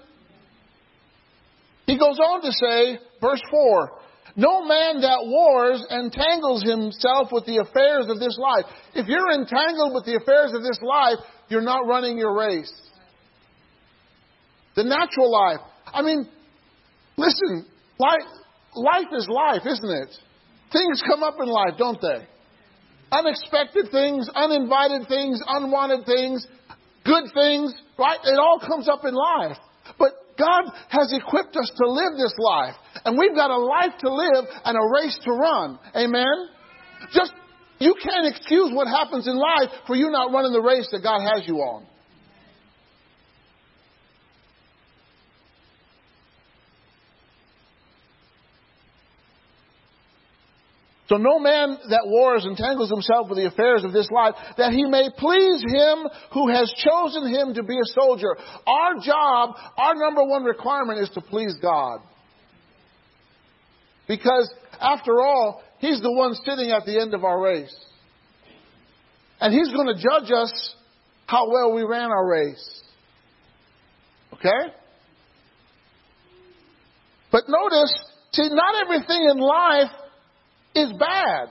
He goes on to say, verse 4 No man that wars entangles himself with the affairs of this life. If you're entangled with the affairs of this life, you're not running your race. The natural life. I mean, listen, Life, life is life, isn't it? Things come up in life, don't they? Unexpected things, uninvited things, unwanted things, good things, right? It all comes up in life. But God has equipped us to live this life. And we've got a life to live and a race to run. Amen? Just, you can't excuse what happens in life for you not running the race that God has you on. So no man that wars entangles himself with the affairs of this life, that he may please him who has chosen him to be a soldier. Our job, our number one requirement is to please God. Because after all, he's the one sitting at the end of our race. And he's going to judge us how well we ran our race. Okay? But notice, see, not everything in life is bad.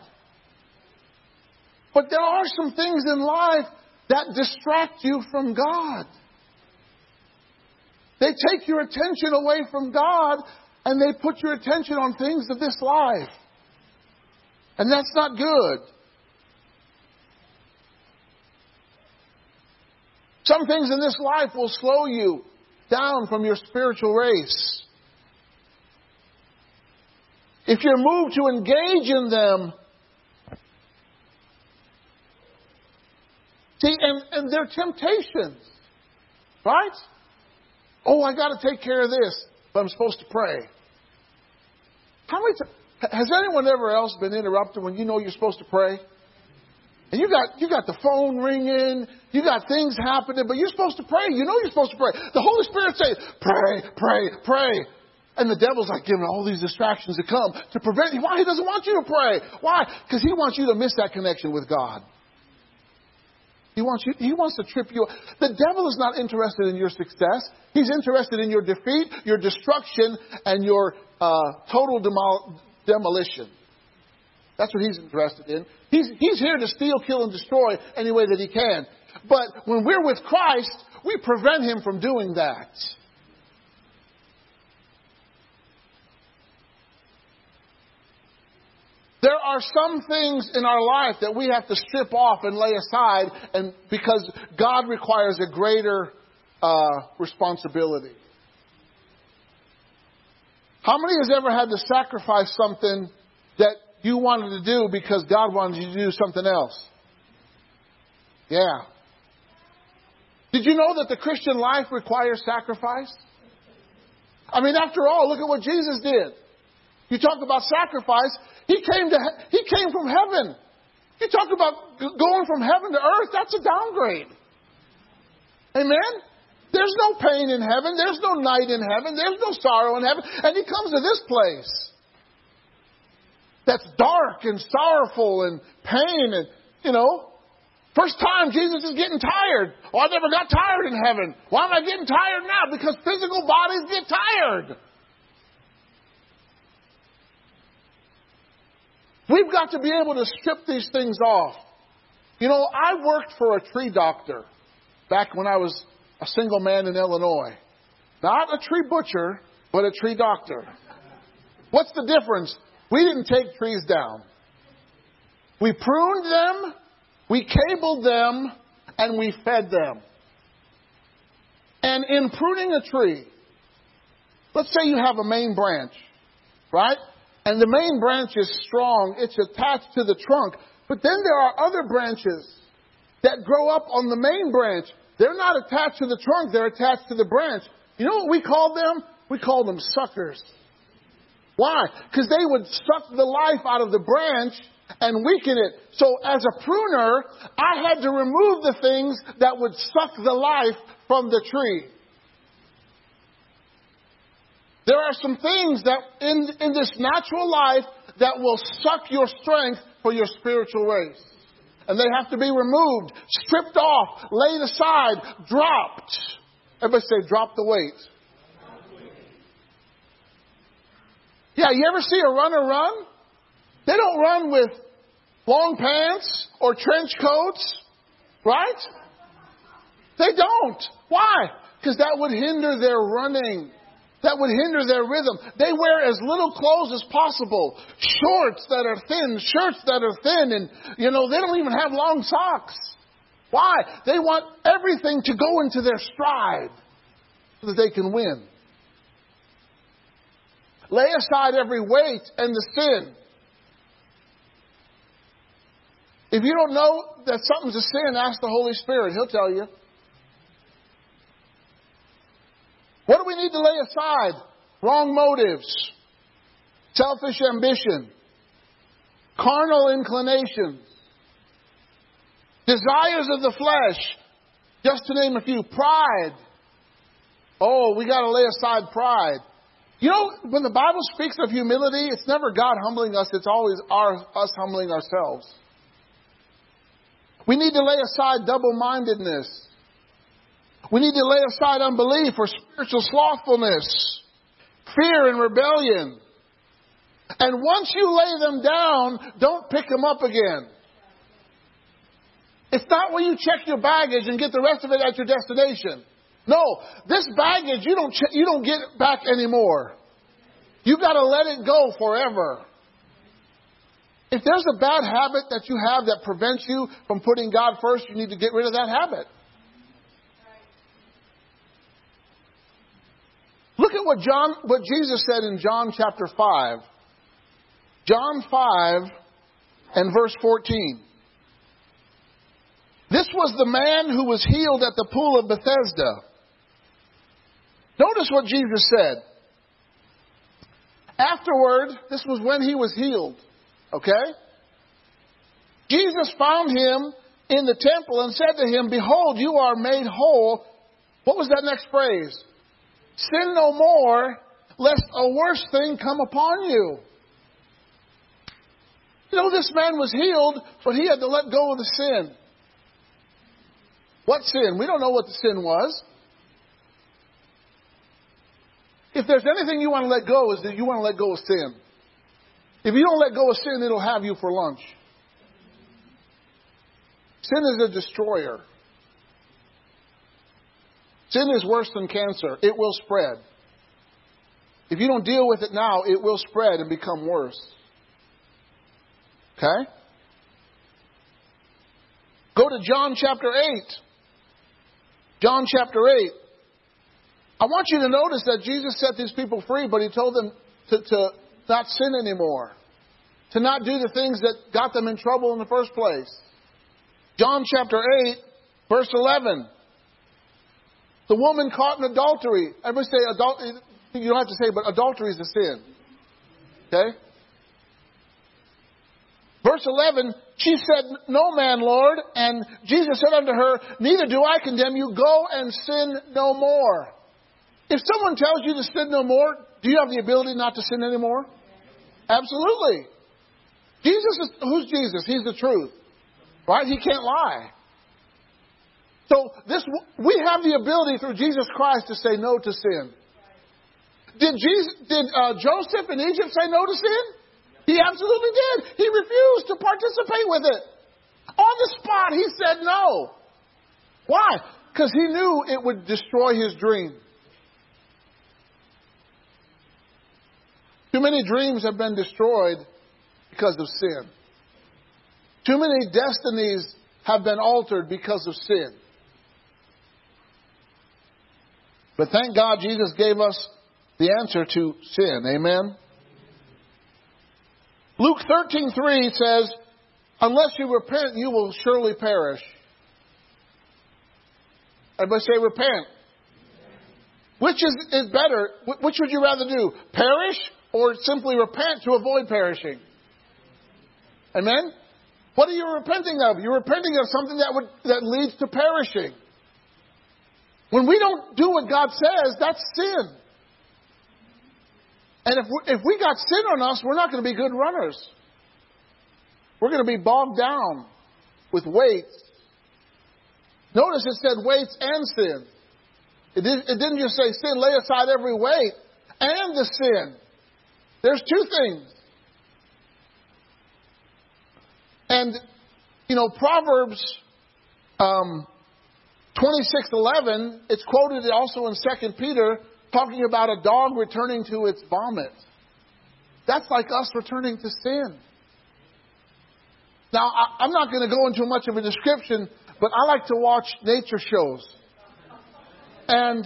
But there are some things in life that distract you from God. They take your attention away from God and they put your attention on things of this life. And that's not good. Some things in this life will slow you down from your spiritual race. If you're moved to engage in them, see, and, and they're temptations, right? Oh, I got to take care of this, but I'm supposed to pray. How many? T- has anyone ever else been interrupted when you know you're supposed to pray? And you got you got the phone ringing, you got things happening, but you're supposed to pray. You know you're supposed to pray. The Holy Spirit says, "Pray, pray, pray." And the devil's like giving all these distractions to come to prevent you. Why? He doesn't want you to pray. Why? Because he wants you to miss that connection with God. He wants you, he wants to trip you. The devil is not interested in your success. He's interested in your defeat, your destruction, and your uh, total demol- demolition. That's what he's interested in. He's, he's here to steal, kill, and destroy any way that he can. But when we're with Christ, we prevent him from doing that. There are some things in our life that we have to strip off and lay aside, and because God requires a greater uh, responsibility. How many has ever had to sacrifice something that you wanted to do because God wanted you to do something else? Yeah. Did you know that the Christian life requires sacrifice? I mean, after all, look at what Jesus did. You talk about sacrifice. He came to he came from heaven. You talk about going from heaven to earth. That's a downgrade. Amen. There's no pain in heaven. There's no night in heaven. There's no sorrow in heaven. And he comes to this place that's dark and sorrowful and pain and you know. First time Jesus is getting tired. Oh, I never got tired in heaven. Why am I getting tired now? Because physical bodies get tired. We've got to be able to strip these things off. You know, I worked for a tree doctor back when I was a single man in Illinois. Not a tree butcher, but a tree doctor. What's the difference? We didn't take trees down. We pruned them, we cabled them, and we fed them. And in pruning a tree, let's say you have a main branch, right? And the main branch is strong. It's attached to the trunk. But then there are other branches that grow up on the main branch. They're not attached to the trunk, they're attached to the branch. You know what we call them? We call them suckers. Why? Because they would suck the life out of the branch and weaken it. So as a pruner, I had to remove the things that would suck the life from the tree. There are some things that in, in this natural life that will suck your strength for your spiritual race. And they have to be removed, stripped off, laid aside, dropped. Everybody say, drop the weight. Yeah, you ever see a runner run? They don't run with long pants or trench coats, right? They don't. Why? Because that would hinder their running that would hinder their rhythm. They wear as little clothes as possible. Shorts that are thin, shirts that are thin, and, you know, they don't even have long socks. Why? They want everything to go into their stride so that they can win. Lay aside every weight and the sin. If you don't know that something's a sin, ask the Holy Spirit. He'll tell you. What do we need to lay aside? Wrong motives, selfish ambition, carnal inclinations, desires of the flesh, just to name a few, pride. Oh, we got to lay aside pride. You know, when the Bible speaks of humility, it's never God humbling us, it's always our, us humbling ourselves. We need to lay aside double mindedness. We need to lay aside unbelief or spiritual slothfulness, fear and rebellion. And once you lay them down, don't pick them up again. It's not where you check your baggage and get the rest of it at your destination. No, this baggage you don't you don't get back anymore. You've got to let it go forever. If there's a bad habit that you have that prevents you from putting God first, you need to get rid of that habit. Look at what John what Jesus said in John chapter 5. John 5 and verse 14. This was the man who was healed at the pool of Bethesda. Notice what Jesus said. Afterward, this was when he was healed. Okay? Jesus found him in the temple and said to him, Behold, you are made whole. What was that next phrase? Sin no more, lest a worse thing come upon you. You know, this man was healed, but he had to let go of the sin. What sin? We don't know what the sin was. If there's anything you want to let go, is that you want to let go of sin. If you don't let go of sin, it'll have you for lunch. Sin is a destroyer. Sin is worse than cancer. It will spread. If you don't deal with it now, it will spread and become worse. Okay? Go to John chapter 8. John chapter 8. I want you to notice that Jesus set these people free, but he told them to, to not sin anymore, to not do the things that got them in trouble in the first place. John chapter 8, verse 11. The woman caught in adultery. Everybody say adultery. You don't have to say, but adultery is a sin. Okay? Verse 11, she said, No man, Lord. And Jesus said unto her, Neither do I condemn you. Go and sin no more. If someone tells you to sin no more, do you have the ability not to sin anymore? Absolutely. Jesus is, who's Jesus? He's the truth. Right? He can't lie. So this, we have the ability through Jesus Christ to say no to sin. Did Jesus, did uh, Joseph in Egypt say no to sin? He absolutely did. He refused to participate with it. On the spot, he said no. Why? Because he knew it would destroy his dream. Too many dreams have been destroyed because of sin. Too many destinies have been altered because of sin. But thank God Jesus gave us the answer to sin. Amen. Luke 13:3 says, "Unless you repent, you will surely perish." Everybody say repent. Which is, is better? Which would you rather do? Perish or simply repent to avoid perishing? Amen? What are you repenting of? You're repenting of something that would that leads to perishing. When we don't do what God says, that's sin. And if we, if we got sin on us, we're not going to be good runners. We're going to be bogged down with weights. Notice it said weights and sin. It, did, didn't just say sin, lay aside every weight and the sin. There's two things. And, you know, Proverbs um, 26:11, it's quoted also in 2 Peter talking about a dog returning to its vomit. That's like us returning to sin. Now, I, am not going to go into much of a description, but I like to watch nature shows. And,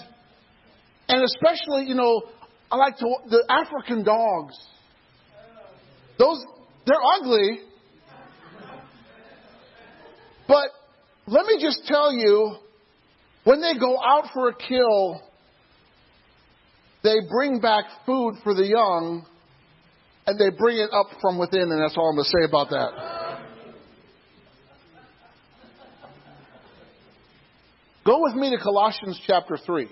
and especially, you know, I like to, the African dogs. Those, they're ugly. But let me just tell you, when they go out for a kill, they bring back food for the young and they bring it up from within, and that's all I'm going to say about that. Go with me to Colossians chapter 3.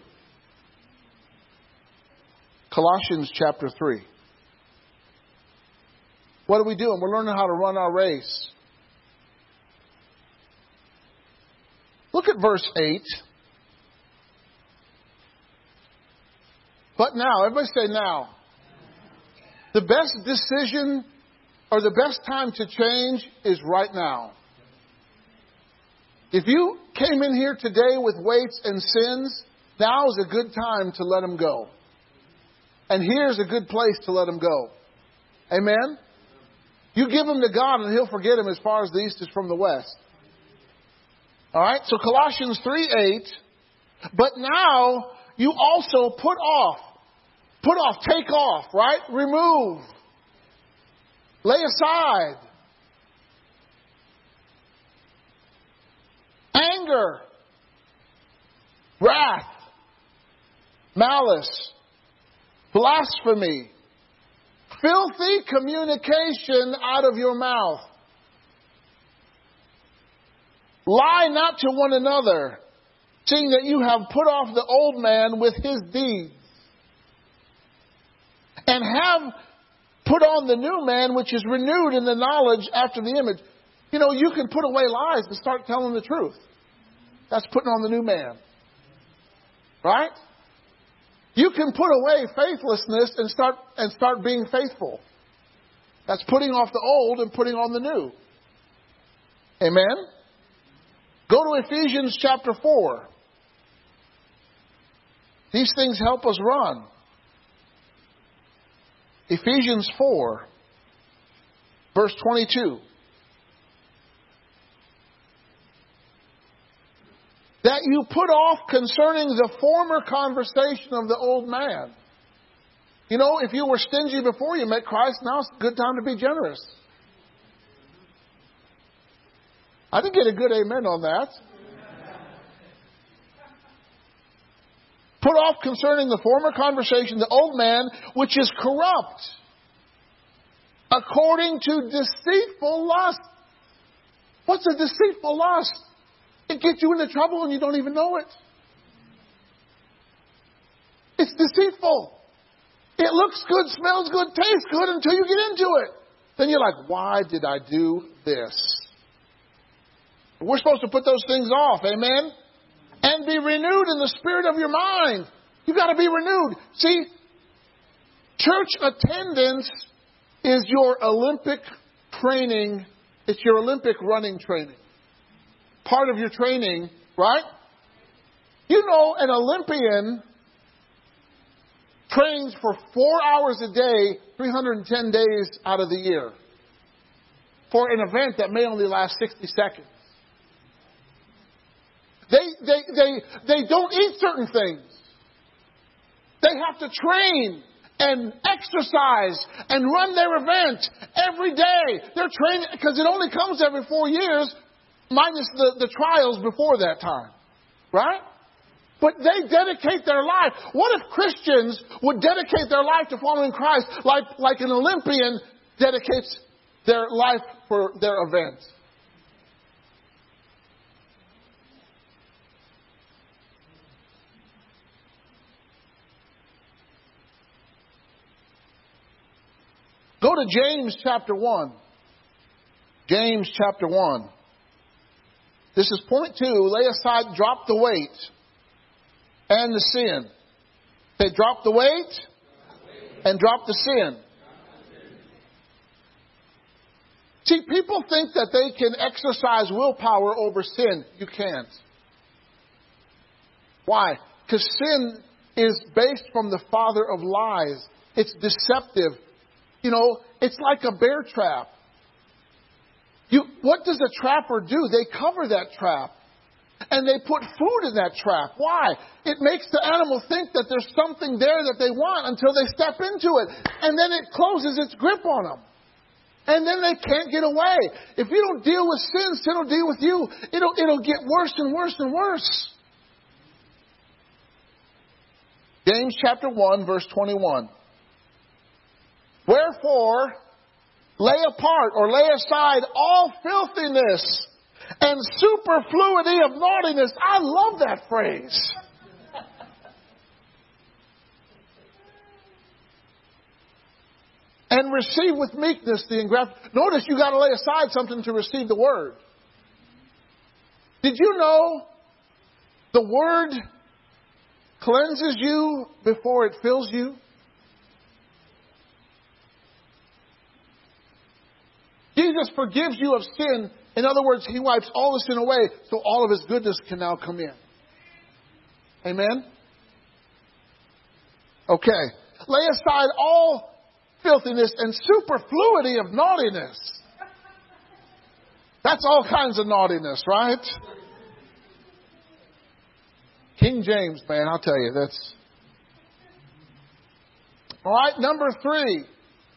Colossians chapter 3. What are we doing? We're learning how to run our race. Look at verse 8. But now, everybody say now. The best decision or the best time to change is right now. If you came in here today with weights and sins, now is a good time to let them go. And here's a good place to let them go. Amen? You give them to God and He'll forget them as far as the east is from the west. All right? So Colossians 3 8. But now you also put off. Put off, take off, right? Remove. Lay aside. Anger. Wrath. Malice. Blasphemy. Filthy communication out of your mouth. Lie not to one another, seeing that you have put off the old man with his deeds, and have put on the new man, which is renewed in the knowledge after the image. You know, you can put away lies and start telling the truth. That's putting on the new man. Right? You can put away faithlessness and start and start being faithful. That's putting off the old and putting on the new. Amen. Go to Ephesians chapter 4. These things help us run. Ephesians 4, verse 22. That you put off concerning the former conversation of the old man. You know, if you were stingy before you met Christ, now's a good time to be generous. I didn't get a good amen on that. Put off concerning the former conversation the old man, which is corrupt, according to deceitful lust. What's a deceitful lust? It gets you into trouble and you don't even know it. It's deceitful. It looks good, smells good, tastes good until you get into it. Then you're like, why did I do this? We're supposed to put those things off, amen? And be renewed in the spirit of your mind. You've got to be renewed. See, church attendance is your Olympic training, it's your Olympic running training. Part of your training, right? You know, an Olympian trains for four hours a day, 310 days out of the year for an event that may only last 60 seconds. They, they, they, they don't eat certain things. They have to train and exercise and run their event every day. They're training because it only comes every four years, minus the, the trials before that time. Right? But they dedicate their life. What if Christians would dedicate their life to following Christ like, like an Olympian dedicates their life for their event? Go to James chapter 1. James chapter 1. This is point two. Lay aside, drop the weight and the sin. Say, drop the weight and drop the sin. See, people think that they can exercise willpower over sin. You can't. Why? Because sin is based from the father of lies. It's deceptive. You know, it's like a bear trap. You, what does a trapper do? They cover that trap. And they put food in that trap. Why? It makes the animal think that there's something there that they want until they step into it. And then it closes its grip on them. And then they can't get away. If you don't deal with sin, sin will deal with you. It'll, it'll get worse and worse and worse. James chapter 1, verse 21. Wherefore, lay apart or lay aside all filthiness and superfluity of naughtiness. I love that phrase. and receive with meekness the engrafted. Notice you got to lay aside something to receive the word. Did you know the word cleanses you before it fills you? Jesus forgives you of sin. In other words, He wipes all the sin away so all of His goodness can now come in. Amen? Okay. Lay aside all filthiness and superfluity of naughtiness. That's all kinds of naughtiness, right? King James, man, I'll tell you, that's. All right, number three.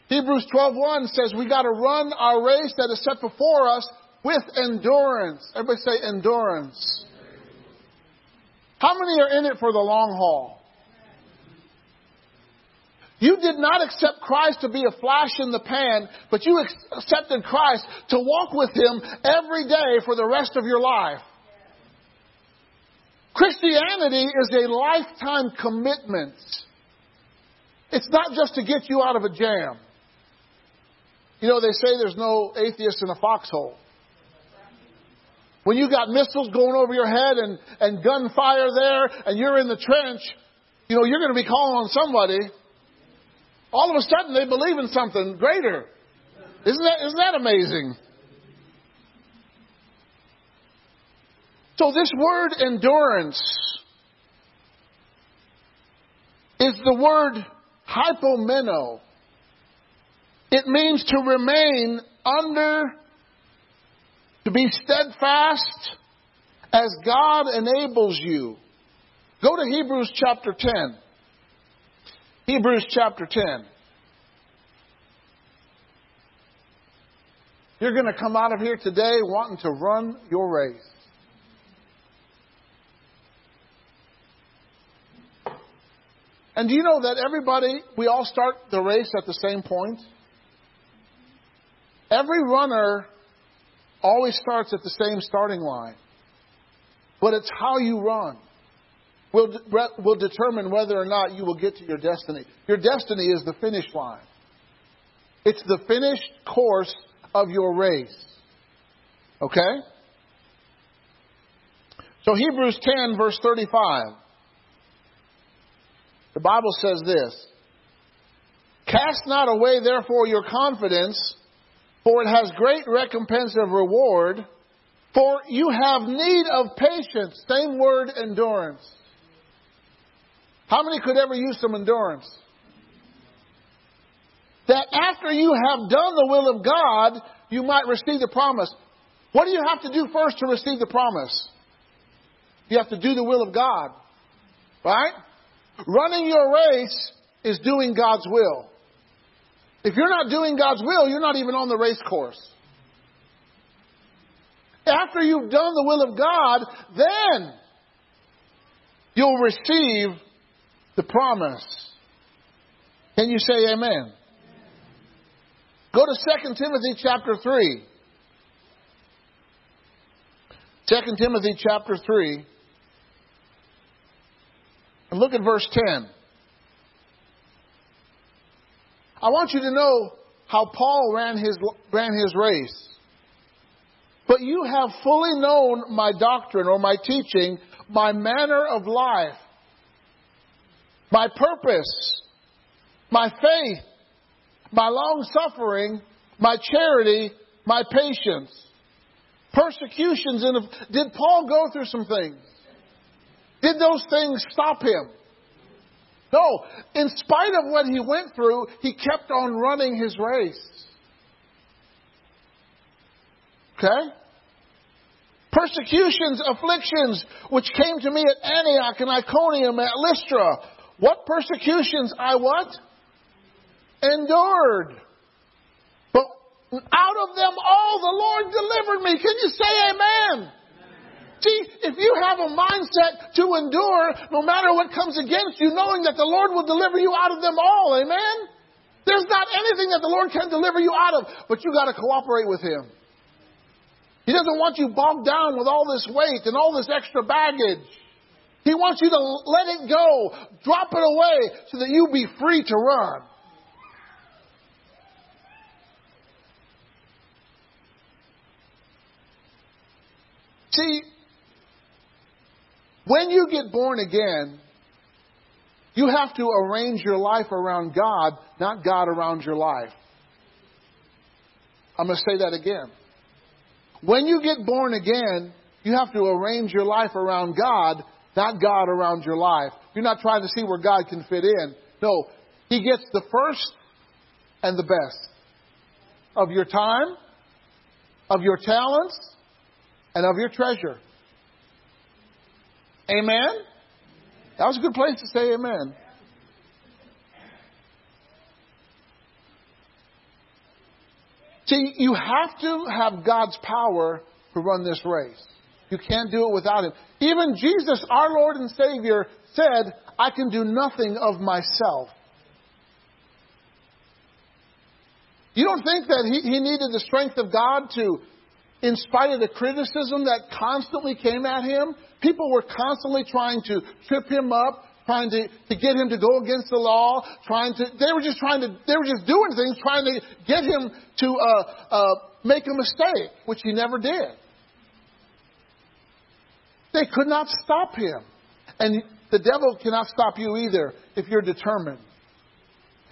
Hebrews 12.1 says we got to run our race that is set before us with endurance. Everybody say endurance. How many are in it for the long haul? You did not accept Christ to be a flash in the pan, but you accepted Christ to walk with Him every day for the rest of your life. Christianity is a lifetime commitment. It's not just to get you out of a jam. You know, they say there's no atheist in a foxhole. When you got missiles going over your head and, and gunfire there and you're in the trench, you know, you're going to be calling on somebody. All of a sudden they believe in something greater. Isn't that, isn't that amazing? So this word endurance is the word hypomeno. It means to remain under, to be steadfast as God enables you. Go to Hebrews chapter 10. Hebrews chapter 10. You're going to come out of here today wanting to run your race. And do you know that everybody, we all start the race at the same point? Every runner always starts at the same starting line. But it's how you run will, will determine whether or not you will get to your destiny. Your destiny is the finish line. It's the finished course of your race. Okay? So Hebrews 10 verse 35. The Bible says this. Cast not away therefore your confidence, for it has great recompense of reward. For you have need of patience. Same word, endurance. How many could ever use some endurance? That after you have done the will of God, you might receive the promise. What do you have to do first to receive the promise? You have to do the will of God. Right? Running your race is doing God's will. If you're not doing God's will, you're not even on the race course. After you've done the will of God, then you'll receive the promise. Can you say amen? Go to 2 Timothy chapter 3. 2 Timothy chapter 3. And look at verse 10. I want you to know how Paul ran his, ran his race. But you have fully known my doctrine or my teaching, my manner of life, my purpose, my faith, my long suffering, my charity, my patience, persecutions. And did Paul go through some things? Did those things stop him? No. In spite of what he went through, he kept on running his race. Okay? Persecutions, afflictions, which came to me at Antioch and Iconium, at Lystra. What persecutions I what? Endured. But out of them all the Lord delivered me. Can you say amen? See, if you have a mindset to endure no matter what comes against you, knowing that the Lord will deliver you out of them all, amen? There's not anything that the Lord can deliver you out of, but you got to cooperate with Him. He doesn't want you bogged down with all this weight and all this extra baggage. He wants you to let it go, drop it away, so that you be free to run. See, when you get born again, you have to arrange your life around God, not God around your life. I'm going to say that again. When you get born again, you have to arrange your life around God, not God around your life. You're not trying to see where God can fit in. No, He gets the first and the best of your time, of your talents, and of your treasure. Amen? That was a good place to say amen. See, you have to have God's power to run this race. You can't do it without Him. Even Jesus, our Lord and Savior, said, I can do nothing of myself. You don't think that he, he needed the strength of God to in spite of the criticism that constantly came at him, people were constantly trying to trip him up, trying to, to get him to go against the law, trying to, they were just trying to, they were just doing things, trying to get him to uh, uh, make a mistake, which he never did. They could not stop him. And the devil cannot stop you either if you're determined.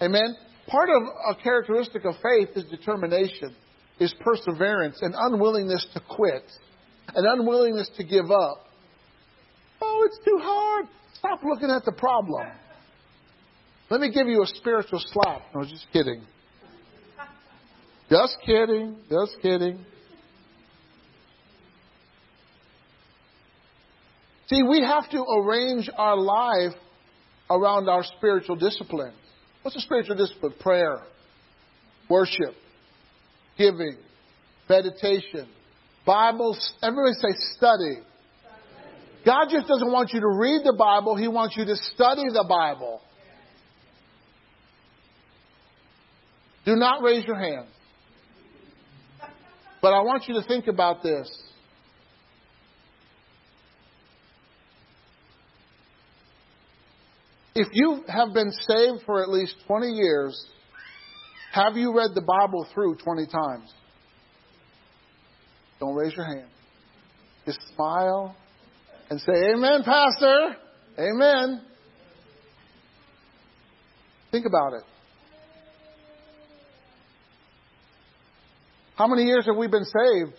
Amen? Part of a characteristic of faith is determination is perseverance and unwillingness to quit, and unwillingness to give up. Oh, it's too hard. Stop looking at the problem. Let me give you a spiritual slap. No, just kidding. Just kidding. Just kidding. See, we have to arrange our life around our spiritual disciplines. What's a spiritual discipline? Prayer, worship, giving, meditation, Bible. Everybody say study. God just doesn't want you to read the Bible, He wants you to study the Bible. Do not raise your hand. But I want you to think about this. If you have been saved for at least 20 years, have you read the Bible through 20 times? Don't raise your hand. Just smile and say, Amen, Pastor. Amen. Think about it. How many years have we been saved?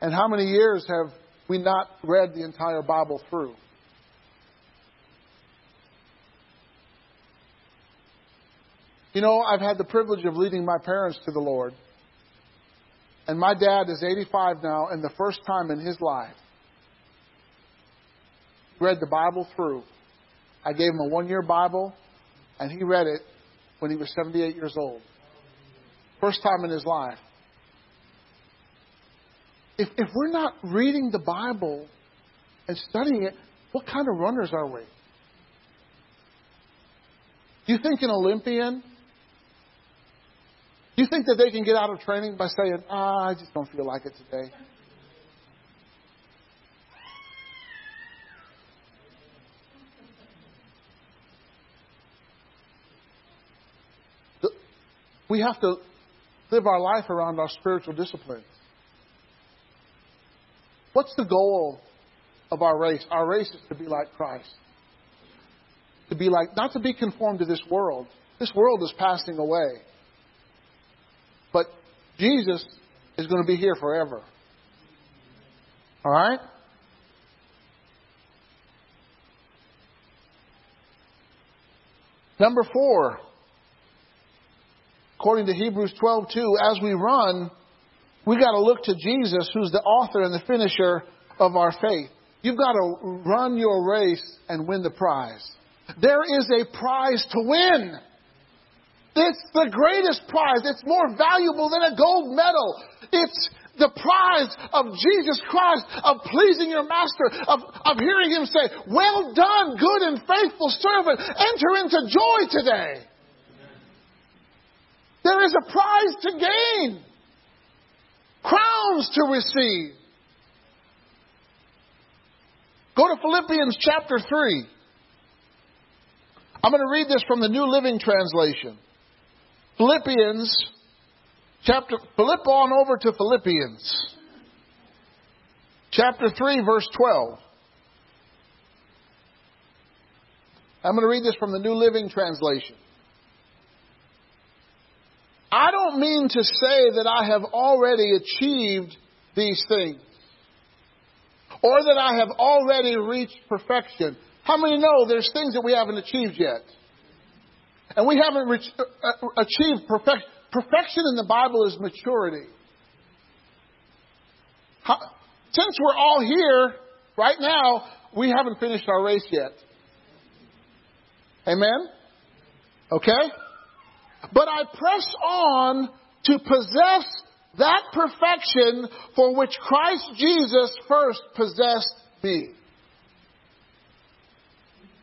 And how many years have we not read the entire Bible through? You know, I've had the privilege of leading my parents to the Lord. And my dad is 85 now, and the first time in his life, read the Bible through. I gave him a one year Bible, and he read it when he was 78 years old. First time in his life. If, if we're not reading the Bible and studying it, what kind of runners are we? Do You think an Olympian you think that they can get out of training by saying, ah, I just don't feel like it today? We have to live our life around our spiritual disciplines. What's the goal of our race? Our race is to be like Christ. To be like, not to be conformed to this world. This world is passing away. But Jesus is going to be here forever. All right? Number four, according to Hebrews 12:2, as we run, we got to look to Jesus, who's the author and the finisher of our faith. You've got to run your race and win the prize. There is a prize to win. It's the greatest prize. It's more valuable than a gold medal. It's the prize of Jesus Christ, of pleasing your master, of, of hearing him say, Well done, good and faithful servant. Enter into joy today. There is a prize to gain, crowns to receive. Go to Philippians chapter 3. I'm going to read this from the New Living Translation. Philippians chapter, flip on over to Philippians chapter 3, verse 12. I'm going to read this from the New Living Translation. I don't mean to say that I have already achieved these things or that I have already reached perfection. How many know there's things that we haven't achieved yet? And we haven't reached, uh, uh achieved perfection. Perfection in the Bible is maturity. How, since we're all here right now, we haven't finished our race yet. Amen? Okay? But I press on to possess that perfection for which Christ Jesus first possessed me.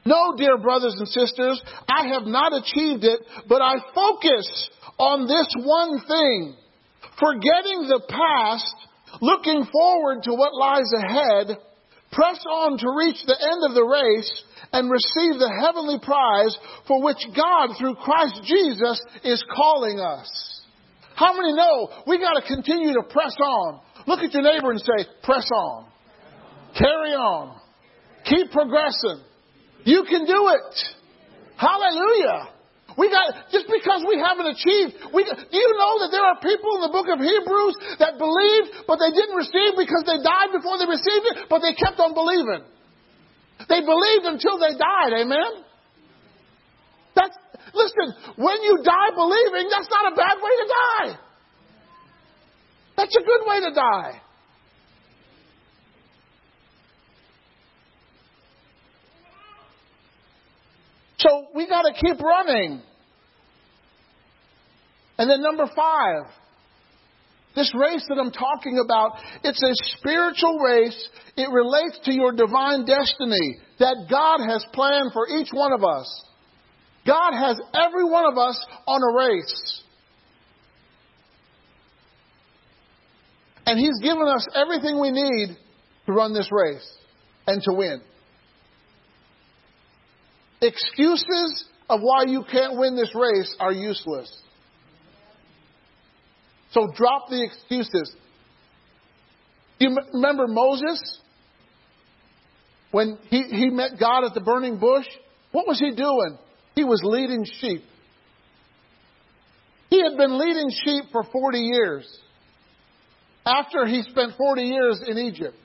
No, dear brothers and sisters, I have not achieved it, but I focus on this one thing. Forgetting the past, looking forward to what lies ahead, press on to reach the end of the race and receive the heavenly prize for which God, through Christ Jesus, is calling us. How many know we got to continue to press on? Look at your neighbor and say, press on. Carry on. Keep progressing. You can do it. Hallelujah. We got just because we haven't achieved. We, do you know that there are people in the book of Hebrews that believed, but they didn't receive because they died before they received it, but they kept on believing. They believed until they died. Amen. That's listen. When you die believing, that's not a bad way to die. That's a good way to die. So we got to keep running. And then number five, this race that I'm talking about, it's a spiritual race. It relates to your divine destiny that God has planned for each one of us. God has every one of us on a race. And He's given us everything we need to run this race and to win. Excuses of why you can't win this race are useless. So drop the excuses. You remember Moses? When he, he met God at the burning bush, what was he doing? He was leading sheep. He had been leading sheep for 40 years. After he spent 40 years in Egypt,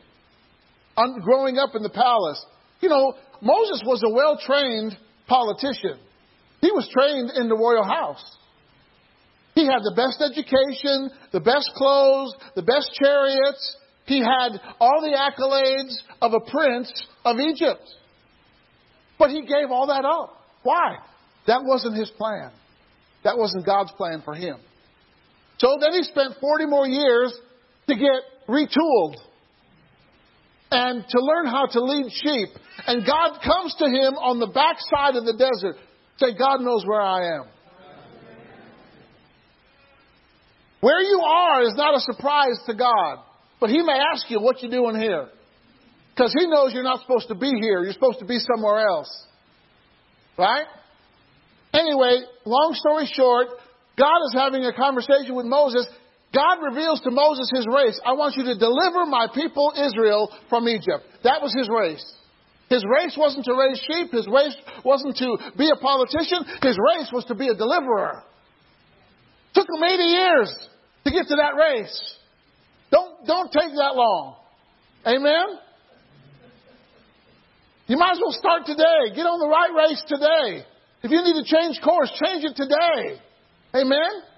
growing up in the palace. You know, Moses was a well trained politician. He was trained in the royal house. He had the best education, the best clothes, the best chariots. He had all the accolades of a prince of Egypt. But he gave all that up. Why? That wasn't his plan. That wasn't God's plan for him. So then he spent 40 more years to get retooled and to learn how to lead sheep. And God comes to him on the backside of the desert. Say, God knows where I am. Where you are is not a surprise to God. But He may ask you, what you're doing here? Because He knows you're not supposed to be here. You're supposed to be somewhere else. Right? Anyway, long story short, God is having a conversation with Moses. God reveals to Moses his race. I want you to deliver my people Israel from Egypt. That was his race. His race wasn't to raise sheep. His race wasn't to be a politician. His race was to be a deliverer. Took him 80 years to get to that race. Don't, don't take that long. Amen? You might as well start today. Get on the right race today. If you need to change course, change it today. Amen?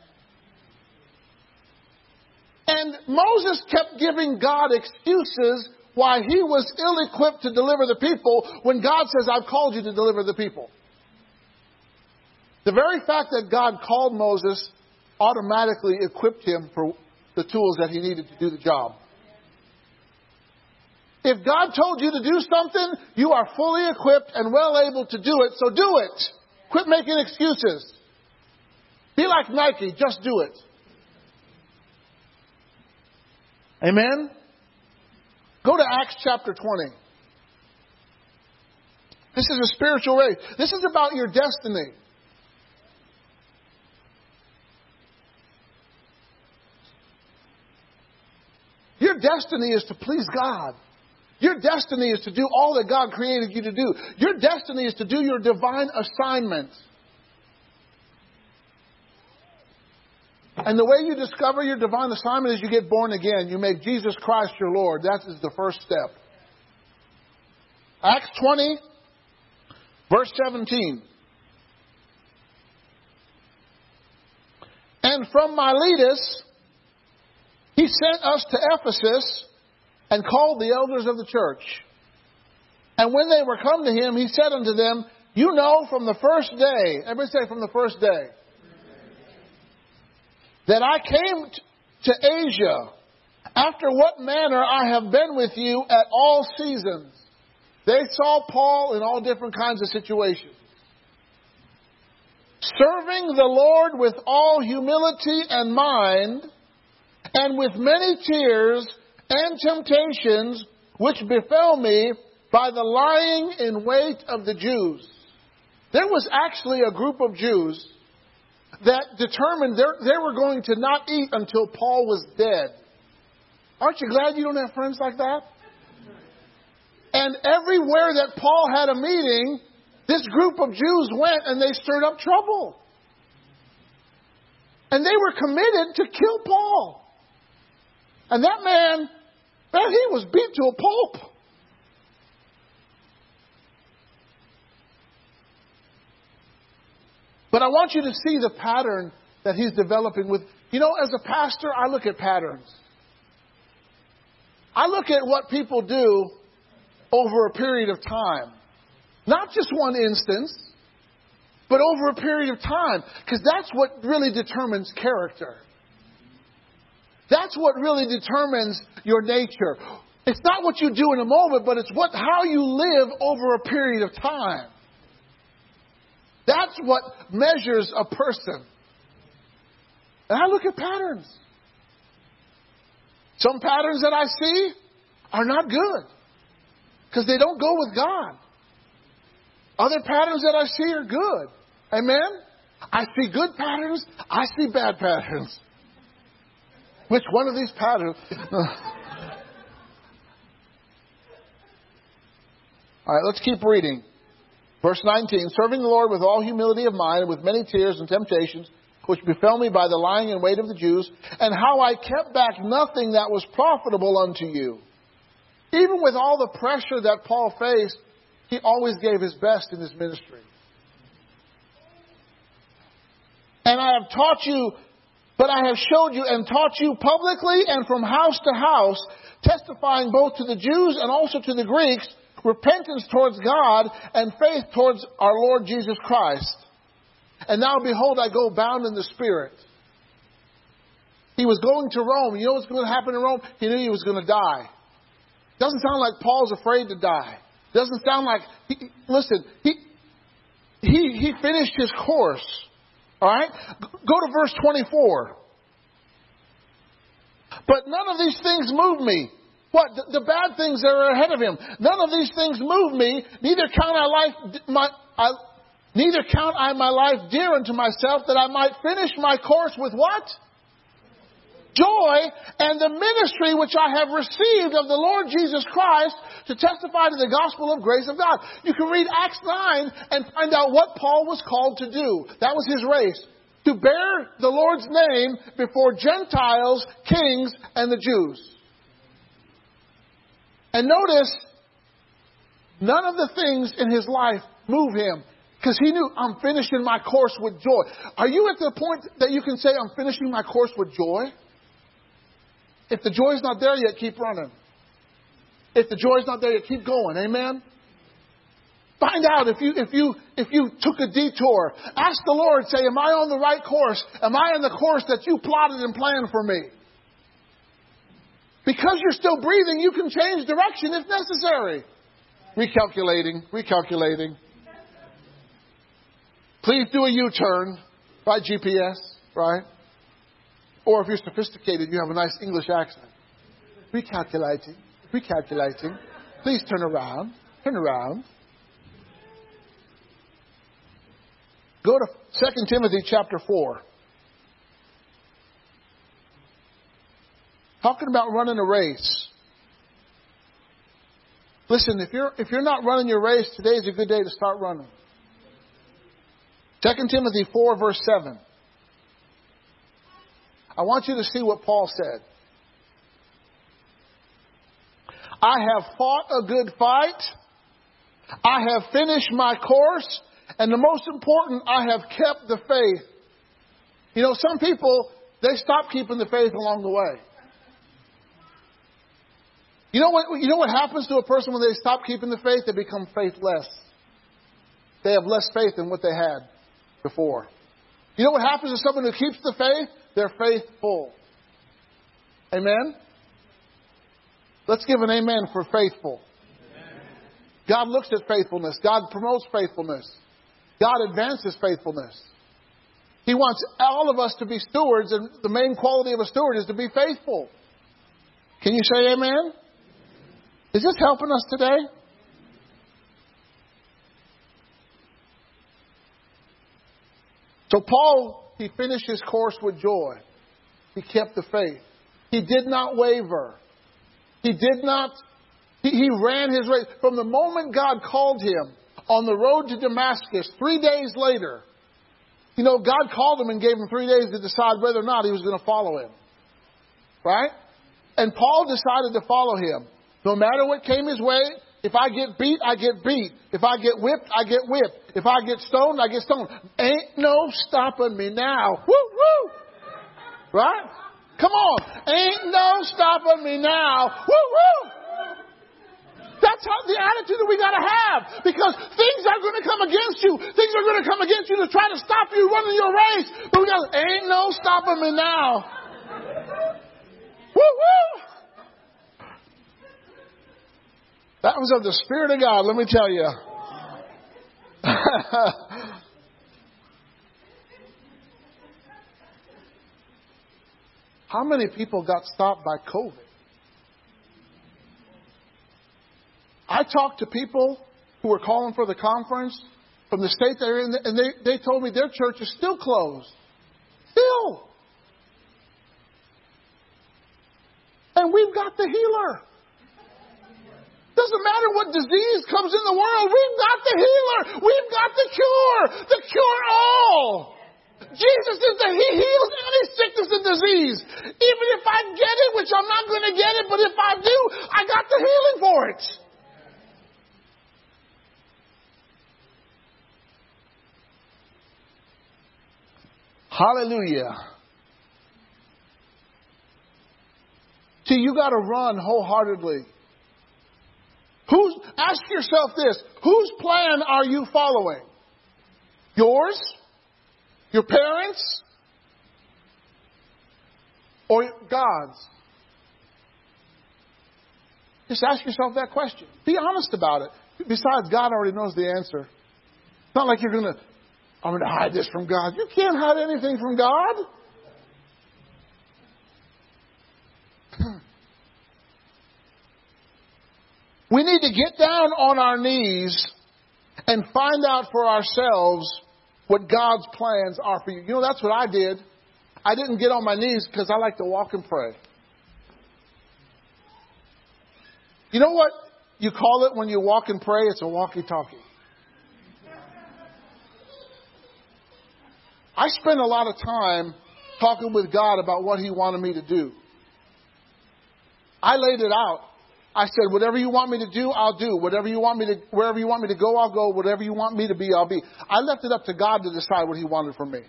And Moses kept giving God excuses why he was ill equipped to deliver the people when God says, I've called you to deliver the people. The very fact that God called Moses automatically equipped him for the tools that he needed to do the job. If God told you to do something, you are fully equipped and well able to do it, so do it. Quit making excuses. Be like Nike, just do it. Amen? Go to Acts chapter 20. This is a spiritual race. This is about your destiny. Your destiny is to please God. Your destiny is to do all that God created you to do. Your destiny is to do your divine assignment. And the way you discover your divine assignment is you get born again. You make Jesus Christ your Lord. That is the first step. Acts 20, verse 17. And from Miletus, he sent us to Ephesus and called the elders of the church. And when they were come to him, he said unto them, You know from the first day, everybody say from the first day, that I came to Asia, after what manner I have been with you at all seasons. They saw Paul in all different kinds of situations. Serving the Lord with all humility and mind, and with many tears and temptations which befell me by the lying in wait of the Jews. There was actually a group of Jews that determined they were going to not eat until Paul was dead. Aren't you glad you don't have friends like that? And everywhere that Paul had a meeting, this group of Jews went and they stirred up trouble. And they were committed to kill Paul. And that man, man, he was beat to a pulp. But I want you to see the pattern that he's developing with. You know, as a pastor, I look at patterns. I look at what people do over a period of time. Not just one instance, but over a period of time. Because that's what really determines character. That's what really determines your nature. It's not what you do in a moment, but it's what how you live over a period of time. That's what measures a person. And I look at patterns. Some patterns that I see are not good because they don't go with God. Other patterns that I see are good. Amen? I see good patterns, I see bad patterns. Which one of these patterns? [LAUGHS] All right, let's keep reading. Verse 19 Serving the Lord with all humility of mind and with many tears and temptations, which befell me by the lying in wait of the Jews, and how I kept back nothing that was profitable unto you. Even with all the pressure that Paul faced, he always gave his best in his ministry. And I have taught you, but I have showed you and taught you publicly and from house to house, testifying both to the Jews and also to the Greeks repentance towards God and faith towards our Lord Jesus Christ. And now behold, I go bound in the Spirit. He was going to Rome. You know what's going to happen in Rome? He knew he was going to die. Doesn't sound like Paul's afraid to die. Doesn't sound like he, listen, he he he finished his course. All right? Go to verse 24. But none of these things move me. What? The, the, bad things that are ahead of him. None of these things move me. Neither count I life, my, I, neither count I my life dear unto myself that I might finish my course with what? Joy and the ministry which I have received of the Lord Jesus Christ to testify to the gospel of grace of God. You can read Acts 9 and find out what Paul was called to do. That was his race. To bear the Lord's name before Gentiles, kings, and the Jews. And notice, none of the things in his life move him because he knew I'm finishing my course with joy. Are you at the point that you can say, I'm finishing my course with joy? If the joy's not there yet, keep running. If the joy's not there yet, keep going. Amen? Find out if you, if you, if you took a detour. Ask the Lord, say, am I on the right course? Am I on the course that you plotted and planned for me? Because you're still breathing, you can change direction if necessary. Recalculating, recalculating. Please do a U turn. by GPS, right? Or if you're sophisticated, you have a nice English accent. Recalculating, recalculating. Please turn around, turn around. Go to 2 Timothy chapter 4. Talking about running a race. Listen, if you're, if you're not running your race, today is a good day to start running. 2 Timothy 4, verse 7. I want you to see what Paul said. I have fought a good fight. I have finished my course. And the most important, I have kept the faith. You know, some people, they stop keeping the faith along the way. You know what, you know what happens to a person when they stop keeping the faith? They become faithless. They have less faith than what they had before. You know what happens to someone who keeps the faith? They're faithful. Amen? Let's give an amen for faithful. God looks at faithfulness. God promotes faithfulness. God advances faithfulness. He wants all of us to be stewards, and the main quality of a steward is to be faithful. Can you say amen? Is this helping us today? So Paul, he finished his course with joy. He kept the faith. He did not waver. He did not, he, he ran his race. From the moment God called him on the road to Damascus, three days later, you know, God called him and gave him three days to decide whether or not he was going to follow him. Right? And Paul decided to follow him. No matter what came his way, if I get beat, I get beat. If I get whipped, I get whipped. If I get stoned, I get stoned. Ain't no stopping me now. Woo woo! Right? Come on. Ain't no stopping me now. Woo woo! That's how the attitude that we gotta have. Because things are gonna come against you. Things are gonna come against you to try to stop you running your race. But we got ain't no stopping me now. Woo woo! That was of the Spirit of God, let me tell you. [LAUGHS] How many people got stopped by COVID? I talked to people who were calling for the conference from the state they're in, and they, they told me their church is still closed. Still. And we've got the healer. Doesn't matter what disease comes in the world, we've got the healer. We've got the cure. The cure all. Jesus is the He heals any sickness and disease. Even if I get it, which I'm not going to get it, but if I do, I got the healing for it. Hallelujah. See, you got to run wholeheartedly. Who's, ask yourself this whose plan are you following? Yours? Your parents? Or God's? Just ask yourself that question. Be honest about it. Besides, God already knows the answer. It's not like you're going to, I'm going to hide this from God. You can't hide anything from God. We need to get down on our knees and find out for ourselves what God's plans are for you. You know, that's what I did. I didn't get on my knees because I like to walk and pray. You know what you call it when you walk and pray? It's a walkie talkie. I spent a lot of time talking with God about what He wanted me to do. I laid it out. I said, whatever you want me to do, I'll do. Whatever you want me to, wherever you want me to go, I'll go. Whatever you want me to be, I'll be. I left it up to God to decide what He wanted from me.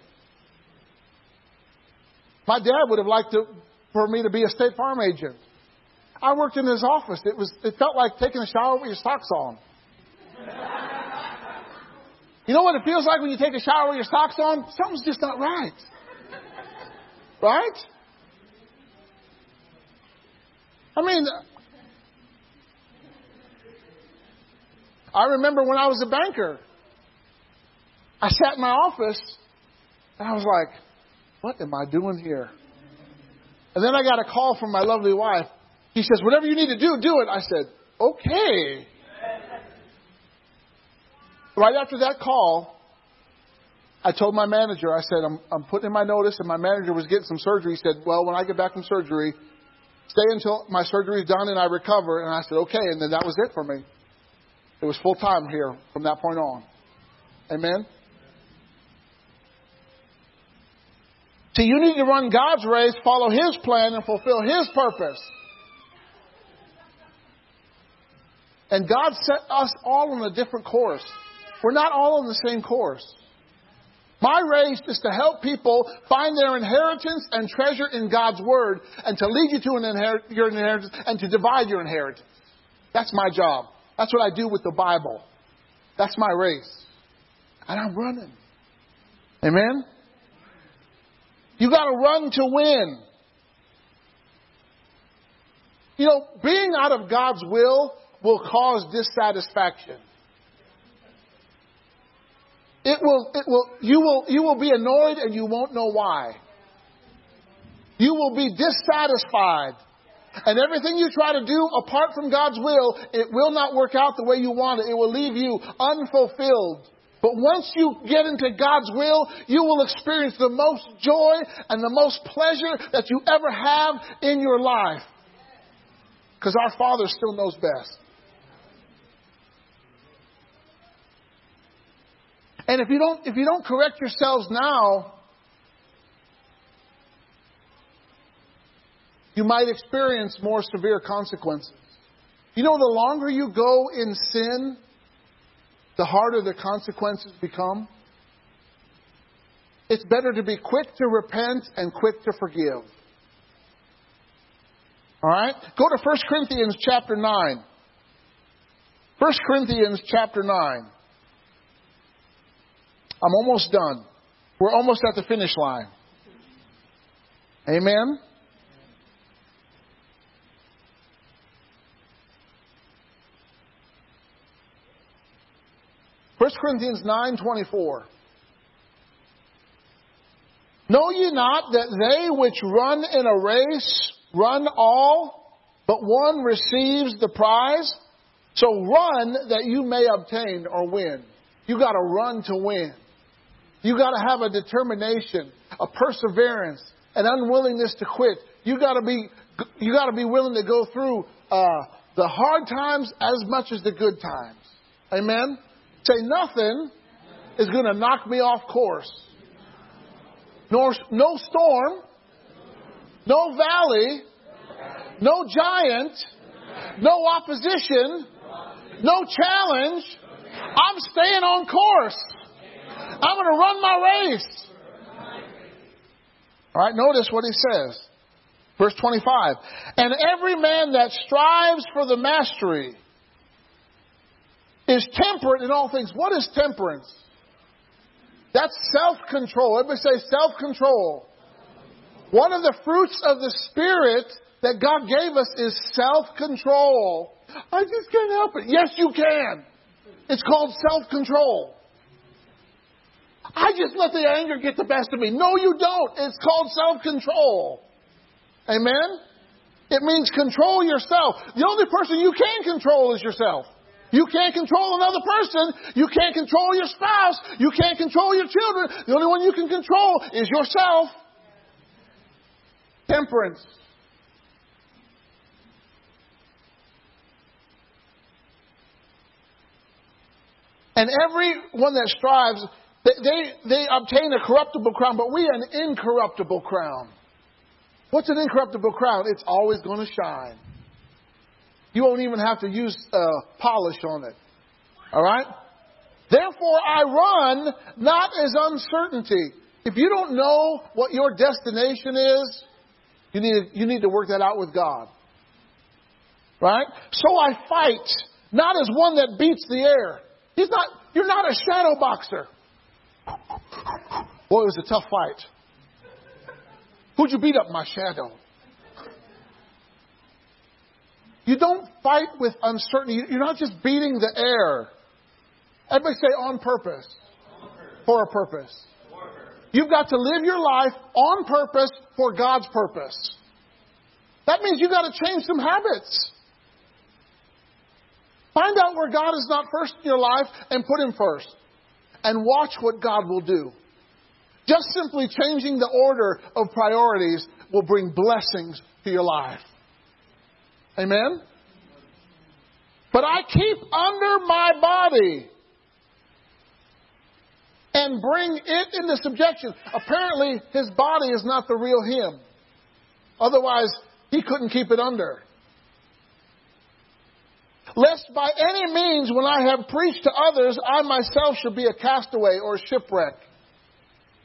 My dad would have liked to, for me to be a State Farm agent. I worked in his office. It was, it felt like taking a shower with your socks on. [LAUGHS] you know what it feels like when you take a shower with your socks on? Something's just not right. Right? I mean, I remember when I was a banker, I sat in my office And I was like, what am I doing here? And then I got a call from my lovely wife. She says, whatever you need to do, do it. I said, okay. Right after that call, I told my manager, I said, I'm, I'm putting in my notice, and my manager was getting some surgery. He said, Well, when I get back from surgery, stay until my surgery is done and I recover. And I said, Okay. And then that was it for me. It was full time here from that point on. Amen? See, you need to run God's race, follow His plan, and fulfill His purpose. And God set us all on a different course. We're not all on the same course. My race is to help people find their inheritance and treasure in God's Word and to lead you to an inher- your inheritance and to divide your inheritance. That's my job. That's what I do with the Bible. That's my race. And I'm running. Amen? You gotta run to win. You know, being out of God's will will cause dissatisfaction. It will, it will, you will, you will be annoyed and you won't know why. You will be dissatisfied. And everything you try to do apart from God's will, it will not work out the way you want it. It will leave you unfulfilled. But once you get into God's will, you will experience the most joy and the most pleasure that you ever have in your life. Because our Father still knows best. And if you don't, if you don't correct yourselves now, you might experience more severe consequences. You know, the longer you go in sin, the harder the consequences become. It's better to be quick to repent and quick to forgive. All right? Go to 1 Corinthians chapter 9. 1 Corinthians chapter 9. I'm almost done. We're almost at the finish line. Amen? First Corinthians nine twenty four. Know ye not that they which run in a race run all, but one receives the prize? So run that you may obtain or win. You got to run to win. You got to have a determination, a perseverance, an unwillingness to quit. You got to be you got to be willing to go through uh, the hard times as much as the good times. Amen. Say nothing is going to knock me off course. Nor, no storm, no valley, no giant, no opposition, no challenge. I'm staying on course. I'm going to run my race. All right, notice what he says. Verse 25. And every man that strives for the mastery is temperate in all things. What is temperance? That's self control. Everybody say self control. One of the fruits of the Spirit that God gave us is self control. I just can't help it. Yes, you can. It's called self control. I just let the anger get the best of me. No, you don't. It's called self control. Amen? It means control yourself. The only person you can control is yourself. You can't control another person. You can't control your spouse. You can't control your children. The only one you can control is yourself. Temperance. And everyone that strives they, they, obtain a corruptible crown, but we an incorruptible crown. What's an incorruptible crown? It's always going to shine. You won't even have to use uh, polish on it. All right? Therefore, I run not as uncertainty. If you don't know what your destination is, you need, you need to work that out with God. Right? So I fight, not as one that beats the air. He's not, you're not a shadow boxer. Boy, it was a tough fight. Who'd you beat up? My shadow. You don't fight with uncertainty. You're not just beating the air. Everybody say on purpose. For a purpose. You've got to live your life on purpose for God's purpose. That means you've got to change some habits. Find out where God is not first in your life and put Him first. And watch what God will do. Just simply changing the order of priorities will bring blessings to your life. Amen? But I keep under my body and bring it into subjection. Apparently, his body is not the real him. Otherwise, he couldn't keep it under. Lest by any means, when I have preached to others, I myself should be a castaway or a shipwreck.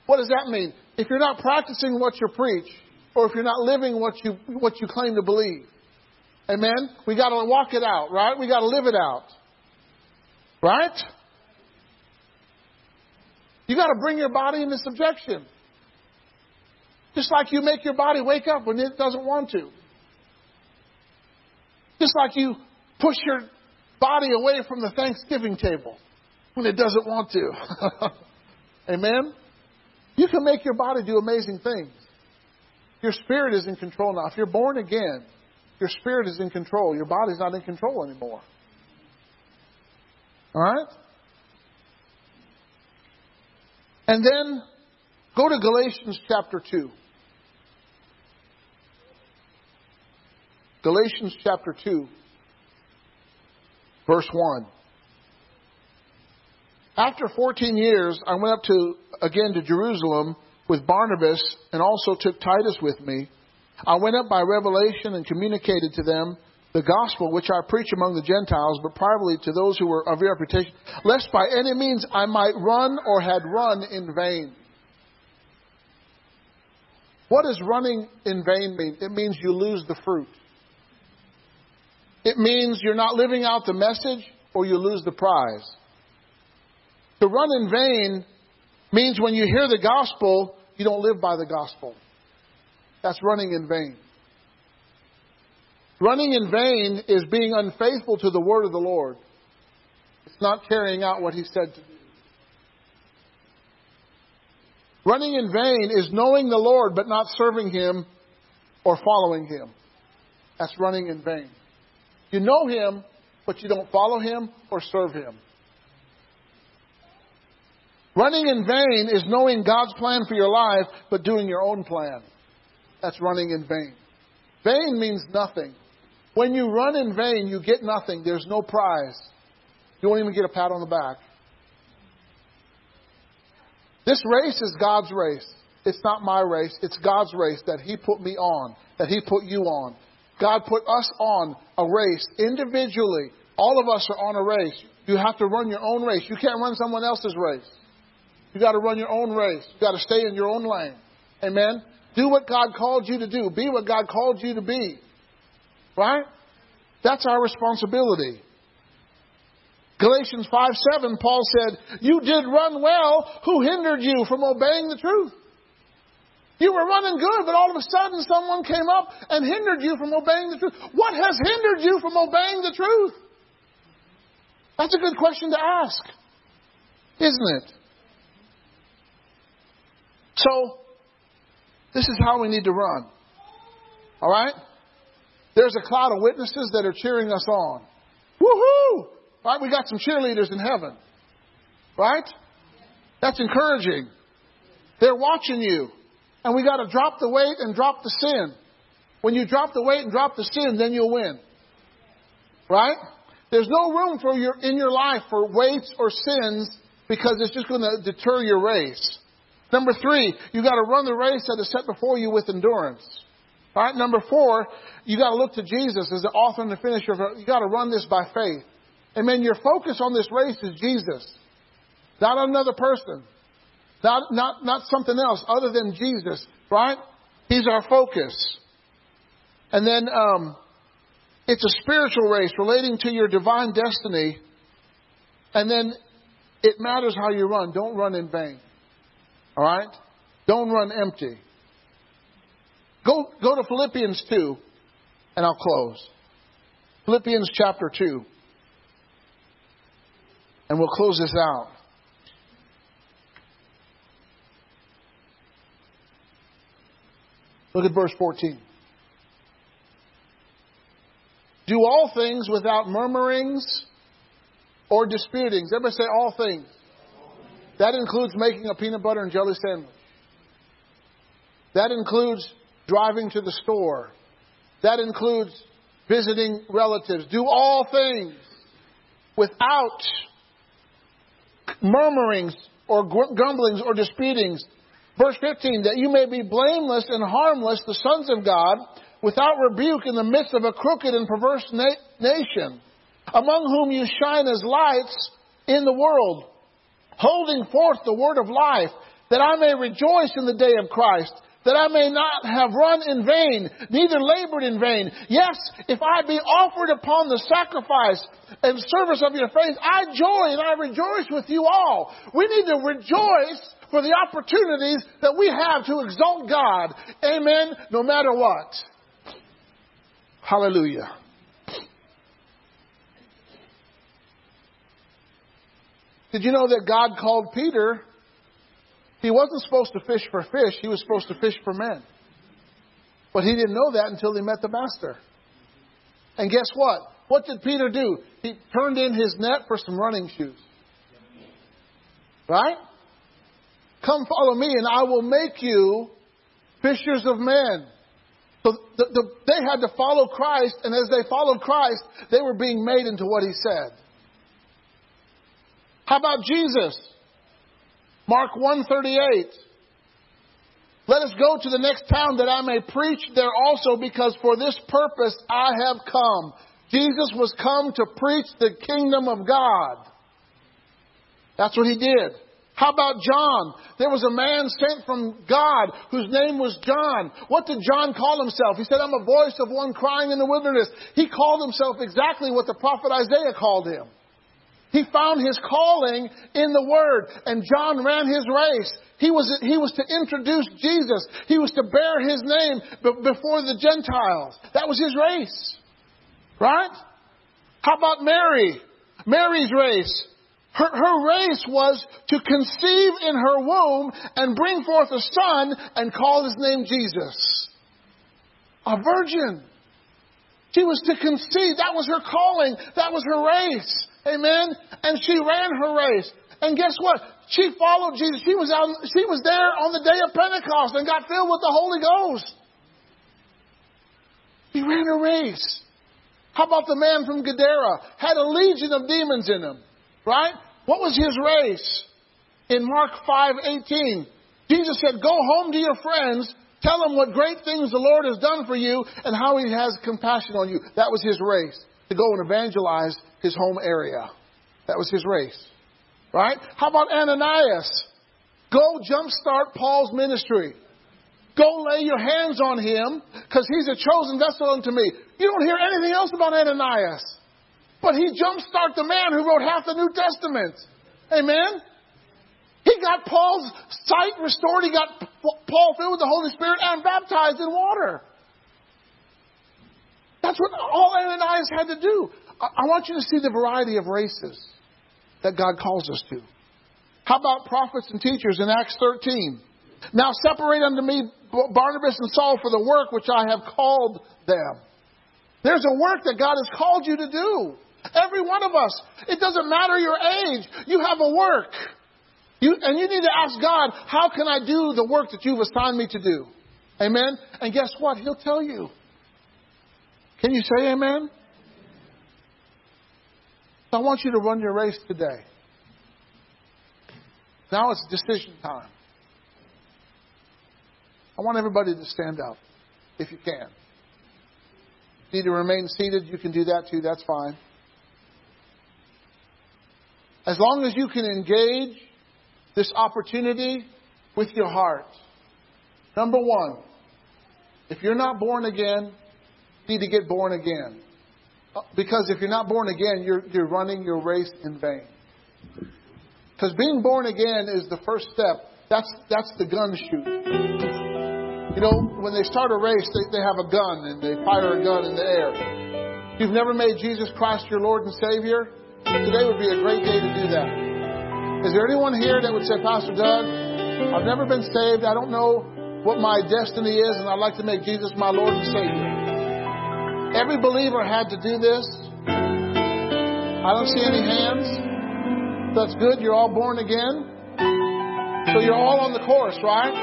What does that mean? If you're not practicing what you preach, or if you're not living what you, what you claim to believe, amen? We gotta walk it out, right? We gotta live it out. Right? You got to bring your body into subjection. Just like you make your body wake up when it doesn't want to. Just like you push your body away from the Thanksgiving table when it doesn't want to. [LAUGHS] Amen? You can make your body do amazing things. Your spirit is in control now. If you're born again, your spirit is in control. Your body's not in control anymore. All right? And then go to Galatians chapter 2. Galatians chapter 2, verse 1. After 14 years, I went up to, again to Jerusalem with Barnabas and also took Titus with me. I went up by revelation and communicated to them the gospel which I preach among the Gentiles, but privately to those who were of reputation, lest by any means I might run or had run in vain. What does running in vain mean? It means you lose the fruit. It means you're not living out the message or you lose the prize. To run in vain means when you hear the gospel, you don't live by the gospel. That's running in vain. Running in vain is being unfaithful to the word of the Lord. It's not carrying out what he said to do. Running in vain is knowing the Lord but not serving him or following him. That's running in vain. You know him, but you don't follow him or serve him. Running in vain is knowing God's plan for your life but doing your own plan. That's running in vain. Vain means nothing. When you run in vain, you get nothing. There's no prize. You won't even get a pat on the back. This race is God's race. It's not my race. It's God's race that He put me on, that He put you on. God put us on a race individually. All of us are on a race. You have to run your own race. You can't run someone else's race. You got to run your own race. You got to stay in your own lane. Amen. Do what God called you to do. Be what God called you to be. Right? That's our responsibility. Galatians 5 7, Paul said, You did run well. Who hindered you from obeying the truth? You were running good, but all of a sudden someone came up and hindered you from obeying the truth. What has hindered you from obeying the truth? That's a good question to ask, isn't it? So, this is how we need to run. All right? There's a cloud of witnesses that are cheering us on. Woohoo! Right? We got some cheerleaders in heaven. Right? That's encouraging. They're watching you. And we got to drop the weight and drop the sin. When you drop the weight and drop the sin, then you'll win. Right? There's no room for your, in your life for weights or sins because it's just going to deter your race. Number three, you got to run the race that is set before you with endurance. All right, number four, you got to look to Jesus as the author and the finisher. Of, you got to run this by faith. And Amen. Your focus on this race is Jesus, not another person, not not not something else other than Jesus. Right? He's our focus. And then um, it's a spiritual race relating to your divine destiny. And then it matters how you run. Don't run in vain. All right? Don't run empty. Go, go to Philippians 2, and I'll close. Philippians chapter 2. And we'll close this out. Look at verse 14. Do all things without murmurings or disputings. Everybody say all things. That includes making a peanut butter and jelly sandwich. That includes driving to the store. That includes visiting relatives. Do all things without murmurings or grumblings or disputings. Verse 15, that you may be blameless and harmless, the sons of God, without rebuke in the midst of a crooked and perverse na- nation, among whom you shine as lights in the world, holding forth the word of life, that I may rejoice in the day of Christ, that I may not have run in vain, neither labored in vain. Yes, if I be offered upon the sacrifice and service of your faith, I joy and I rejoice with you all. We need to rejoice for the opportunities that we have to exalt God. Amen. No matter what. Hallelujah. Did you know that God called Peter he wasn't supposed to fish for fish, he was supposed to fish for men. But he didn't know that until he met the master. And guess what? What did Peter do? He turned in his net for some running shoes. Right? Come follow me and I will make you fishers of men. So the, the, they had to follow Christ, and as they followed Christ, they were being made into what he said. How about Jesus? Mark 138. Let us go to the next town that I may preach there also because for this purpose I have come. Jesus was come to preach the kingdom of God. That's what he did. How about John? There was a man sent from God whose name was John. What did John call himself? He said, I'm a voice of one crying in the wilderness. He called himself exactly what the prophet Isaiah called him. He found his calling in the Word, and John ran his race. He was, he was to introduce Jesus. He was to bear his name before the Gentiles. That was his race. Right? How about Mary? Mary's race. Her, her race was to conceive in her womb and bring forth a son and call his name Jesus. A virgin. She was to conceive. That was her calling. That was her race. Amen. And she ran her race. And guess what? She followed Jesus. She was on, she was there on the day of Pentecost and got filled with the Holy Ghost. He ran a race. How about the man from Gadara? Had a legion of demons in him. Right? What was his race? In Mark 5:18, Jesus said, "Go home to your friends, tell them what great things the Lord has done for you and how he has compassion on you." That was his race to go and evangelize his home area. That was his race. Right? How about Ananias? Go jumpstart Paul's ministry. Go lay your hands on him because he's a chosen vessel unto me. You don't hear anything else about Ananias. But he jumpstart the man who wrote half the New Testament. Amen? He got Paul's sight restored. He got Paul filled with the Holy Spirit and baptized in water. That's what all Ananias had to do. I want you to see the variety of races that God calls us to. How about prophets and teachers in Acts 13? Now separate unto me Barnabas and Saul for the work which I have called them. There's a work that God has called you to do. Every one of us. It doesn't matter your age. You have a work. You, and you need to ask God, how can I do the work that you've assigned me to do? Amen? And guess what? He'll tell you. Can you say amen? I want you to run your race today. Now it's decision time. I want everybody to stand up, if you can. If you need to remain seated, you can do that too, that's fine. As long as you can engage this opportunity with your heart. Number one, if you're not born again, you need to get born again. Because if you're not born again, you're, you're running your race in vain. Because being born again is the first step. That's, that's the gun shoot. You know, when they start a race, they, they have a gun and they fire a gun in the air. If you've never made Jesus Christ your Lord and Savior, today would be a great day to do that. Is there anyone here that would say, Pastor Doug, I've never been saved. I don't know what my destiny is, and I'd like to make Jesus my Lord and Savior. Every believer had to do this. I don't see any hands. That's good. You're all born again. So you're all on the course, right?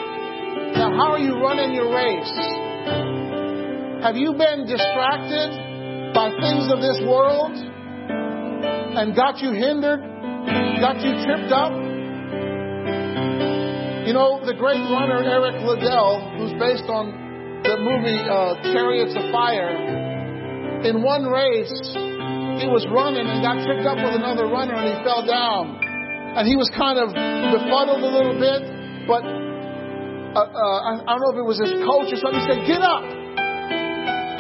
Now, how are you running your race? Have you been distracted by things of this world and got you hindered, got you tripped up? You know, the great runner Eric Liddell, who's based on the movie uh, Chariots of Fire, in one race, he was running and got tripped up with another runner and he fell down. And he was kind of befuddled a little bit, but uh, uh, I don't know if it was his coach or something. He said, Get up.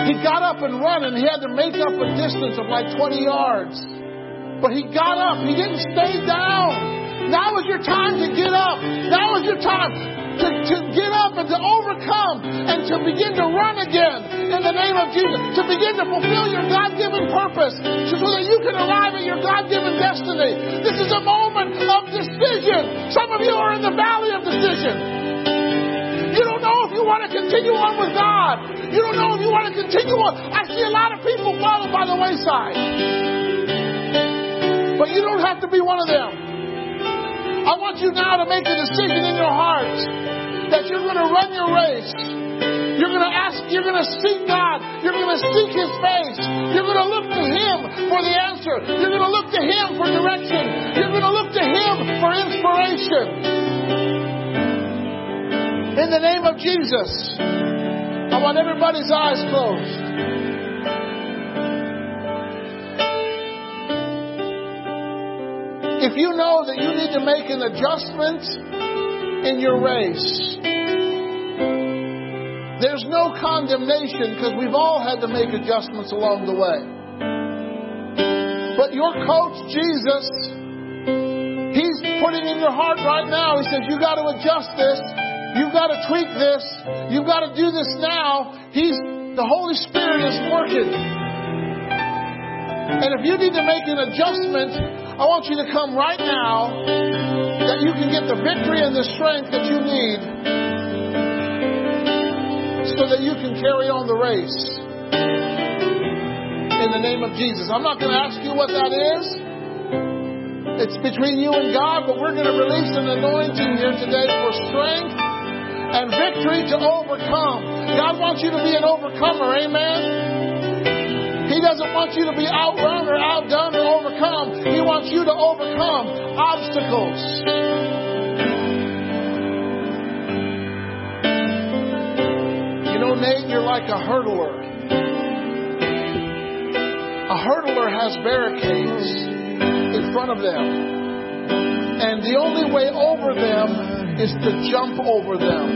He got up and run and he had to make up a distance of like 20 yards. But he got up, he didn't stay down. Now is your time to get up. Now is your time to, to get up and to overcome and to begin to run again in the name of Jesus. To begin to fulfill your God given purpose so that you can arrive at your God given destiny. This is a moment of decision. Some of you are in the valley of decision. You don't know if you want to continue on with God. You don't know if you want to continue on. I see a lot of people falling by the wayside. But you don't have to be one of them. I want you now to make a decision in your heart that you're going to run your race. You're going to ask, you're going to seek God. You're going to seek His face. You're going to look to Him for the answer. You're going to look to Him for direction. You're going to look to Him for inspiration. In the name of Jesus, I want everybody's eyes closed. If you know that you need to make an adjustment in your race, there's no condemnation because we've all had to make adjustments along the way. But your coach, Jesus, he's putting in your heart right now. He says, You got to adjust this. You've got to tweak this. You've got to do this now. He's the Holy Spirit is working. And if you need to make an adjustment, I want you to come right now that you can get the victory and the strength that you need so that you can carry on the race. In the name of Jesus. I'm not going to ask you what that is. It's between you and God, but we're going to release an anointing here today for strength and victory to overcome. God wants you to be an overcomer. Amen. He doesn't want you to be outrun or outdone or overcome. He wants you to overcome obstacles. You know, Nate, you're like a hurdler. A hurdler has barricades in front of them. And the only way over them is to jump over them.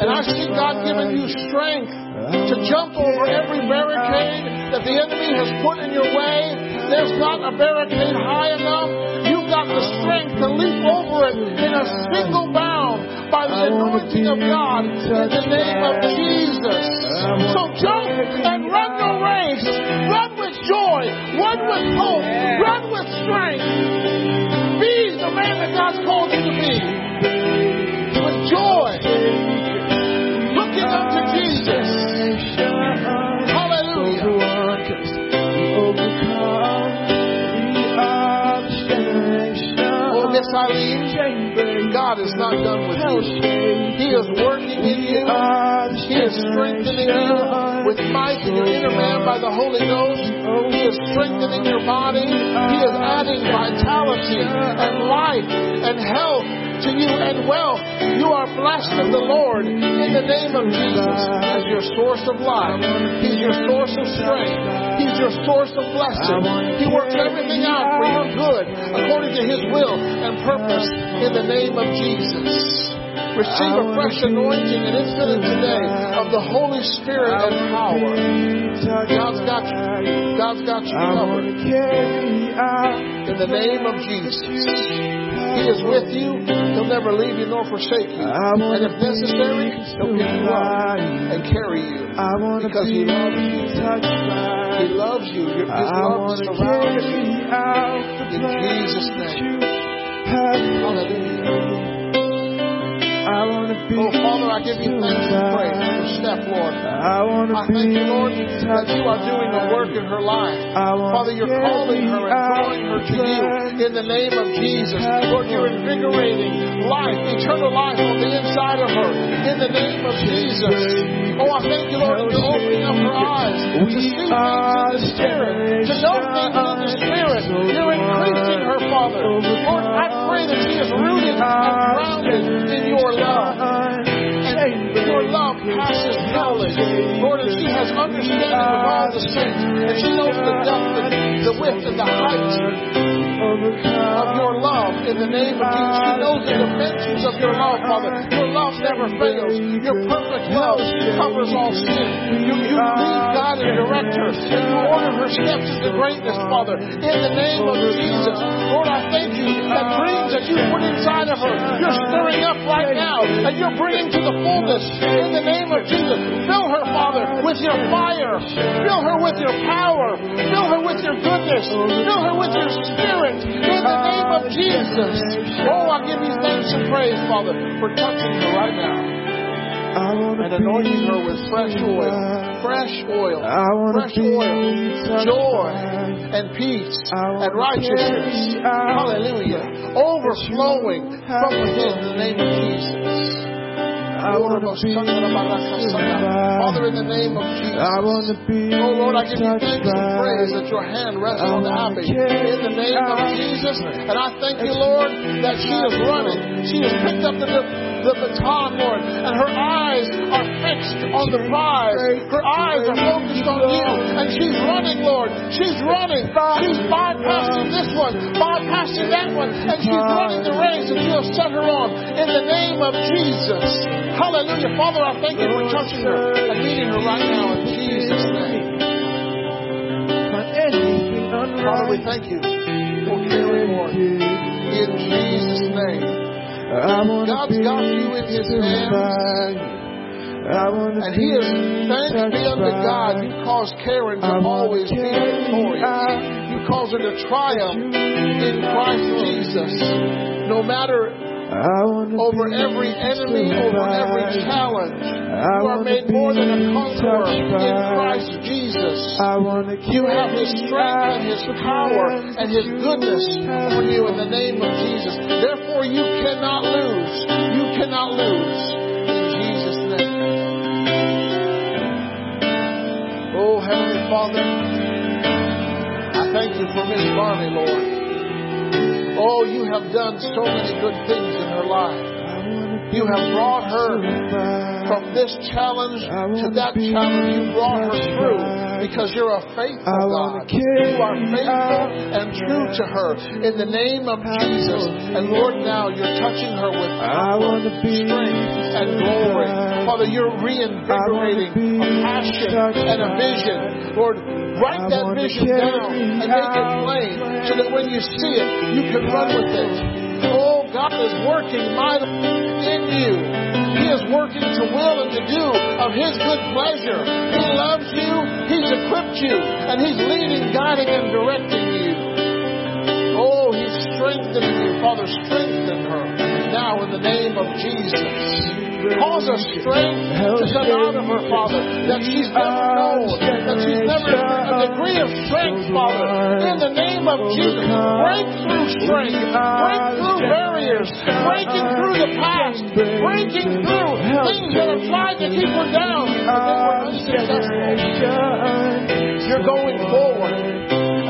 And I see God giving you strength to jump over every barricade that the enemy has put in your way. There's not a barricade high enough. You've got the strength to leap over it in a single bound by the anointing of God in the name of Jesus. So jump and run the race. Run with joy. Run with hope. Run with strength. Be the man that God's called you to be. With joy. Eileen, God is not done with you. He is working in you. He is strengthening you with might in your inner man by the Holy Ghost. He is strengthening your body. He is adding vitality and life and health to you and wealth. You are blessed of the Lord in the name of Jesus as your source of life. He's your source of strength. He's your source of blessing. He works everything out for your good according to His will and purpose in the name of Jesus. Receive a fresh anointing and infilling today of the Holy Spirit and power. God's got you. God's got you covered. In the name of Jesus. He is with you. He'll never leave you nor forsake you. And if necessary, He'll pick you up and carry you because He loves you. He loves you. His love surrounds you. In Jesus' name. Hallelujah. I wanna be Oh, Father, I give you thanks and praise for Steph, Lord. I wanna I be thank you, Lord, that you are doing a by- work in her life. Father, you're calling her and drawing her to you in the name of Jesus. Lord, you're invigorating life, eternal life on the inside of her in the name of Jesus. Oh, I thank you, Lord, that you're opening up her eyes to see things in the Spirit, to know things in the Spirit. You're increasing her, Father. Lord, I pray that she is rooted and grounded in your love. Your love passes knowledge. Lord, and she has understanding of all the saints. And she knows the depth, and the width, and the height of your love in the name of Jesus. She knows the dimensions of your love, Father. Your love never fails. Your perfect love covers all sin. You, you lead God and direct her. And you order her steps into greatness, Father, in the name of Jesus. Lord, I thank you that dreams that you put inside of her, you're stirring up right now, and you're bringing to the fullness in the name of Jesus. Fill her, Father, with your fire. Fill her with your power. Fill her with your goodness. Fill her with your spirit in the name of Jesus. Oh, I give you thanks and praise, Father, for touching her right now and anointing her with fresh oil. Fresh oil. Fresh oil. Joy and peace and righteousness. Hallelujah. Overflowing from within in the name of Jesus. I wanna be Father, in the name of Jesus. I wanna be Oh Lord, I give you thanks and praise that your hand rests on Abby in the name of Jesus. And I thank you, Lord, that she is running. She has picked up the, the baton, Lord, and her eyes are fixed on the prize. Her eyes are focused on you, and she's running, Lord. She's running. She's bypassing this one, bypassing that one, and she's running the race that you have set her on in the name of Jesus. Hallelujah. Father, I thank you for touching her and meeting her right now in Jesus' name. Father, we thank you for hearing, Lord. In Jesus' name. I wanna God's be got you in His hands. you. I wanna And be He is, thanks be unto God, you. cause Karen to always be victorious. You cause her to triumph in Christ Jesus. No matter over every enemy, over every challenge. I You are made more than a conqueror in Christ Jesus. You have His strength and His power and His goodness for you in the name of Jesus. Therefore, you cannot lose. You cannot lose. In Jesus' name. Oh, Heavenly Father, I thank you for Miss Barney, Lord. Oh, you have done so many good things in her life. You have brought her from this challenge to that challenge. You brought her through because you're a faithful God. You are faithful and true to her in the name of Jesus. And Lord, now you're touching her with power, strength, and glory. Father, you're reinvigorating a passion and a vision. Lord, write that vision down and make it plain so that when you see it, you can run with it. Oh, God is working mightily in you. He is working to will and to do of His good pleasure. He loves you, He's equipped you, and He's leading, guiding, and directing you. Oh, He's strengthening you. Father, strengthen her now in the name of Jesus. Cause a strength to come out of her, Father, that she's never known, that she's never, a degree of strength, Father, in the name of Jesus. Break through strength, break through barriers, breaking through the past, breaking through things that have tried to keep her down, but they were unsuccessful. You're going forward.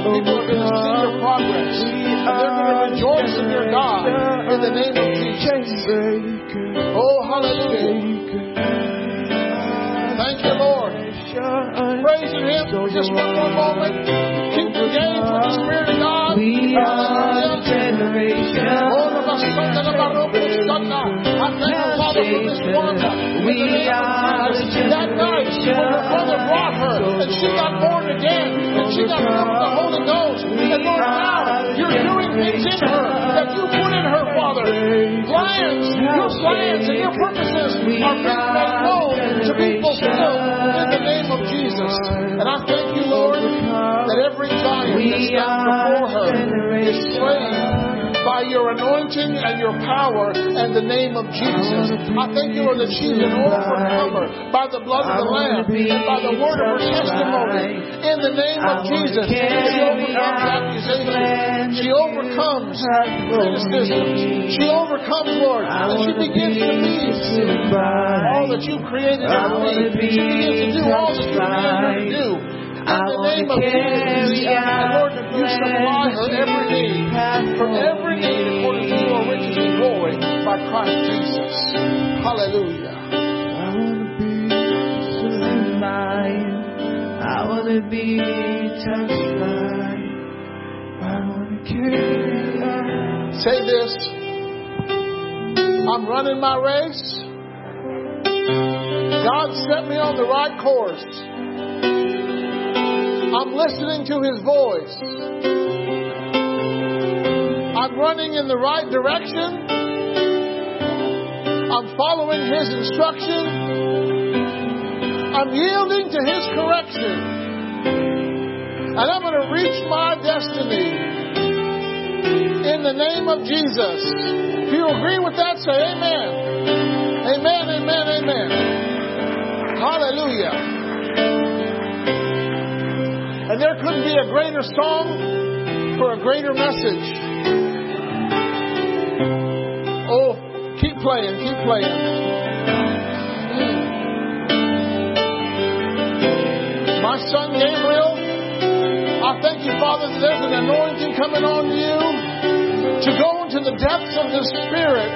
And people are going to see your progress. And they're going to rejoice in your God in the name of Jesus. Oh, hallelujah. Thank you, Lord. Praising Him for just one more moment. Keep engaged with the Spirit of God. We are the generation. Oh, Rabba Sanda, Rabba Robo Sanda. I thank you, Father, for this Wanda. In the name of Jesus. That night, when her brother brought her, and she got born again, and she got filled with the Holy Ghost. And Lord, now you're doing things in her that you put in her, Father. Plans, your plans and your purposes are being made known to be fulfilled in the name of Jesus. And I thank you, Lord, that every giant that stands before her is slain by your anointing and your power and the name of Jesus. I thank you, Lord, that she's an overcomer by the blood of the Lamb and by the word of her testimony. In the name of Jesus, she overcomes accusations. She overcomes criticisms. She overcomes, Lord, and she begins to be all that you created her to be. She begins to do all that you created her to do. In the name of Jesus, Lord, that you supply her every need, from every need according to your riches and glory by Christ Jesus. Hallelujah. I wanna be surrounded by you. I wanna be touched by. I wanna carry light. Say this. I'm running my race. God set me on the right course. I'm listening to His voice. I'm running in the right direction. I'm following His instruction. I'm yielding to His correction. And I'm going to reach my destiny in the name of Jesus. If you agree with that, say amen. Amen, amen, amen. Hallelujah. And there couldn't be a greater song for a greater message. Oh, keep playing, keep playing. My son Gabriel, I thank you, Father, that there's an anointing coming on you to go into the depths of the Spirit,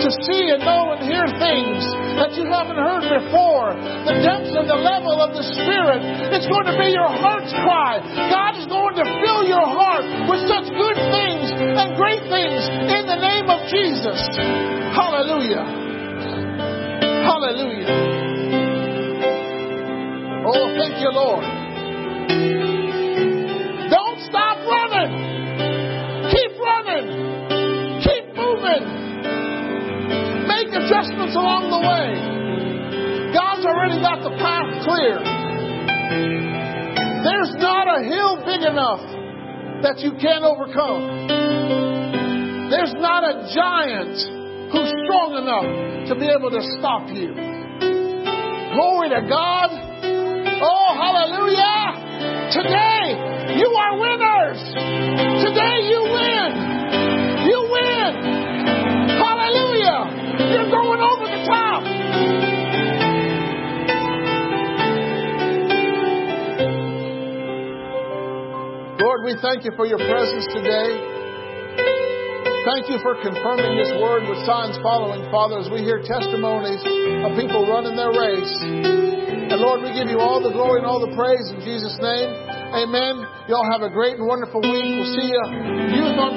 to see and know and hear things that you haven't heard before. The depths and the level of the Spirit. It's going to be your heart's cry. God is going to fill your heart with such good things and great things in the name of Jesus. Hallelujah. Hallelujah. Oh, thank you, Lord. Adjustments along the way. God's already got the path clear. There's not a hill big enough that you can't overcome. There's not a giant who's strong enough to be able to stop you. Glory to God. Oh, hallelujah. Today, you are winners. Today, you win. You win. Going over the top. Lord, we thank you for your presence today. Thank you for confirming this word with signs following, Father, as we hear testimonies of people running their race. And Lord, we give you all the glory and all the praise in Jesus' name. Amen. Y'all have a great and wonderful week. We'll see you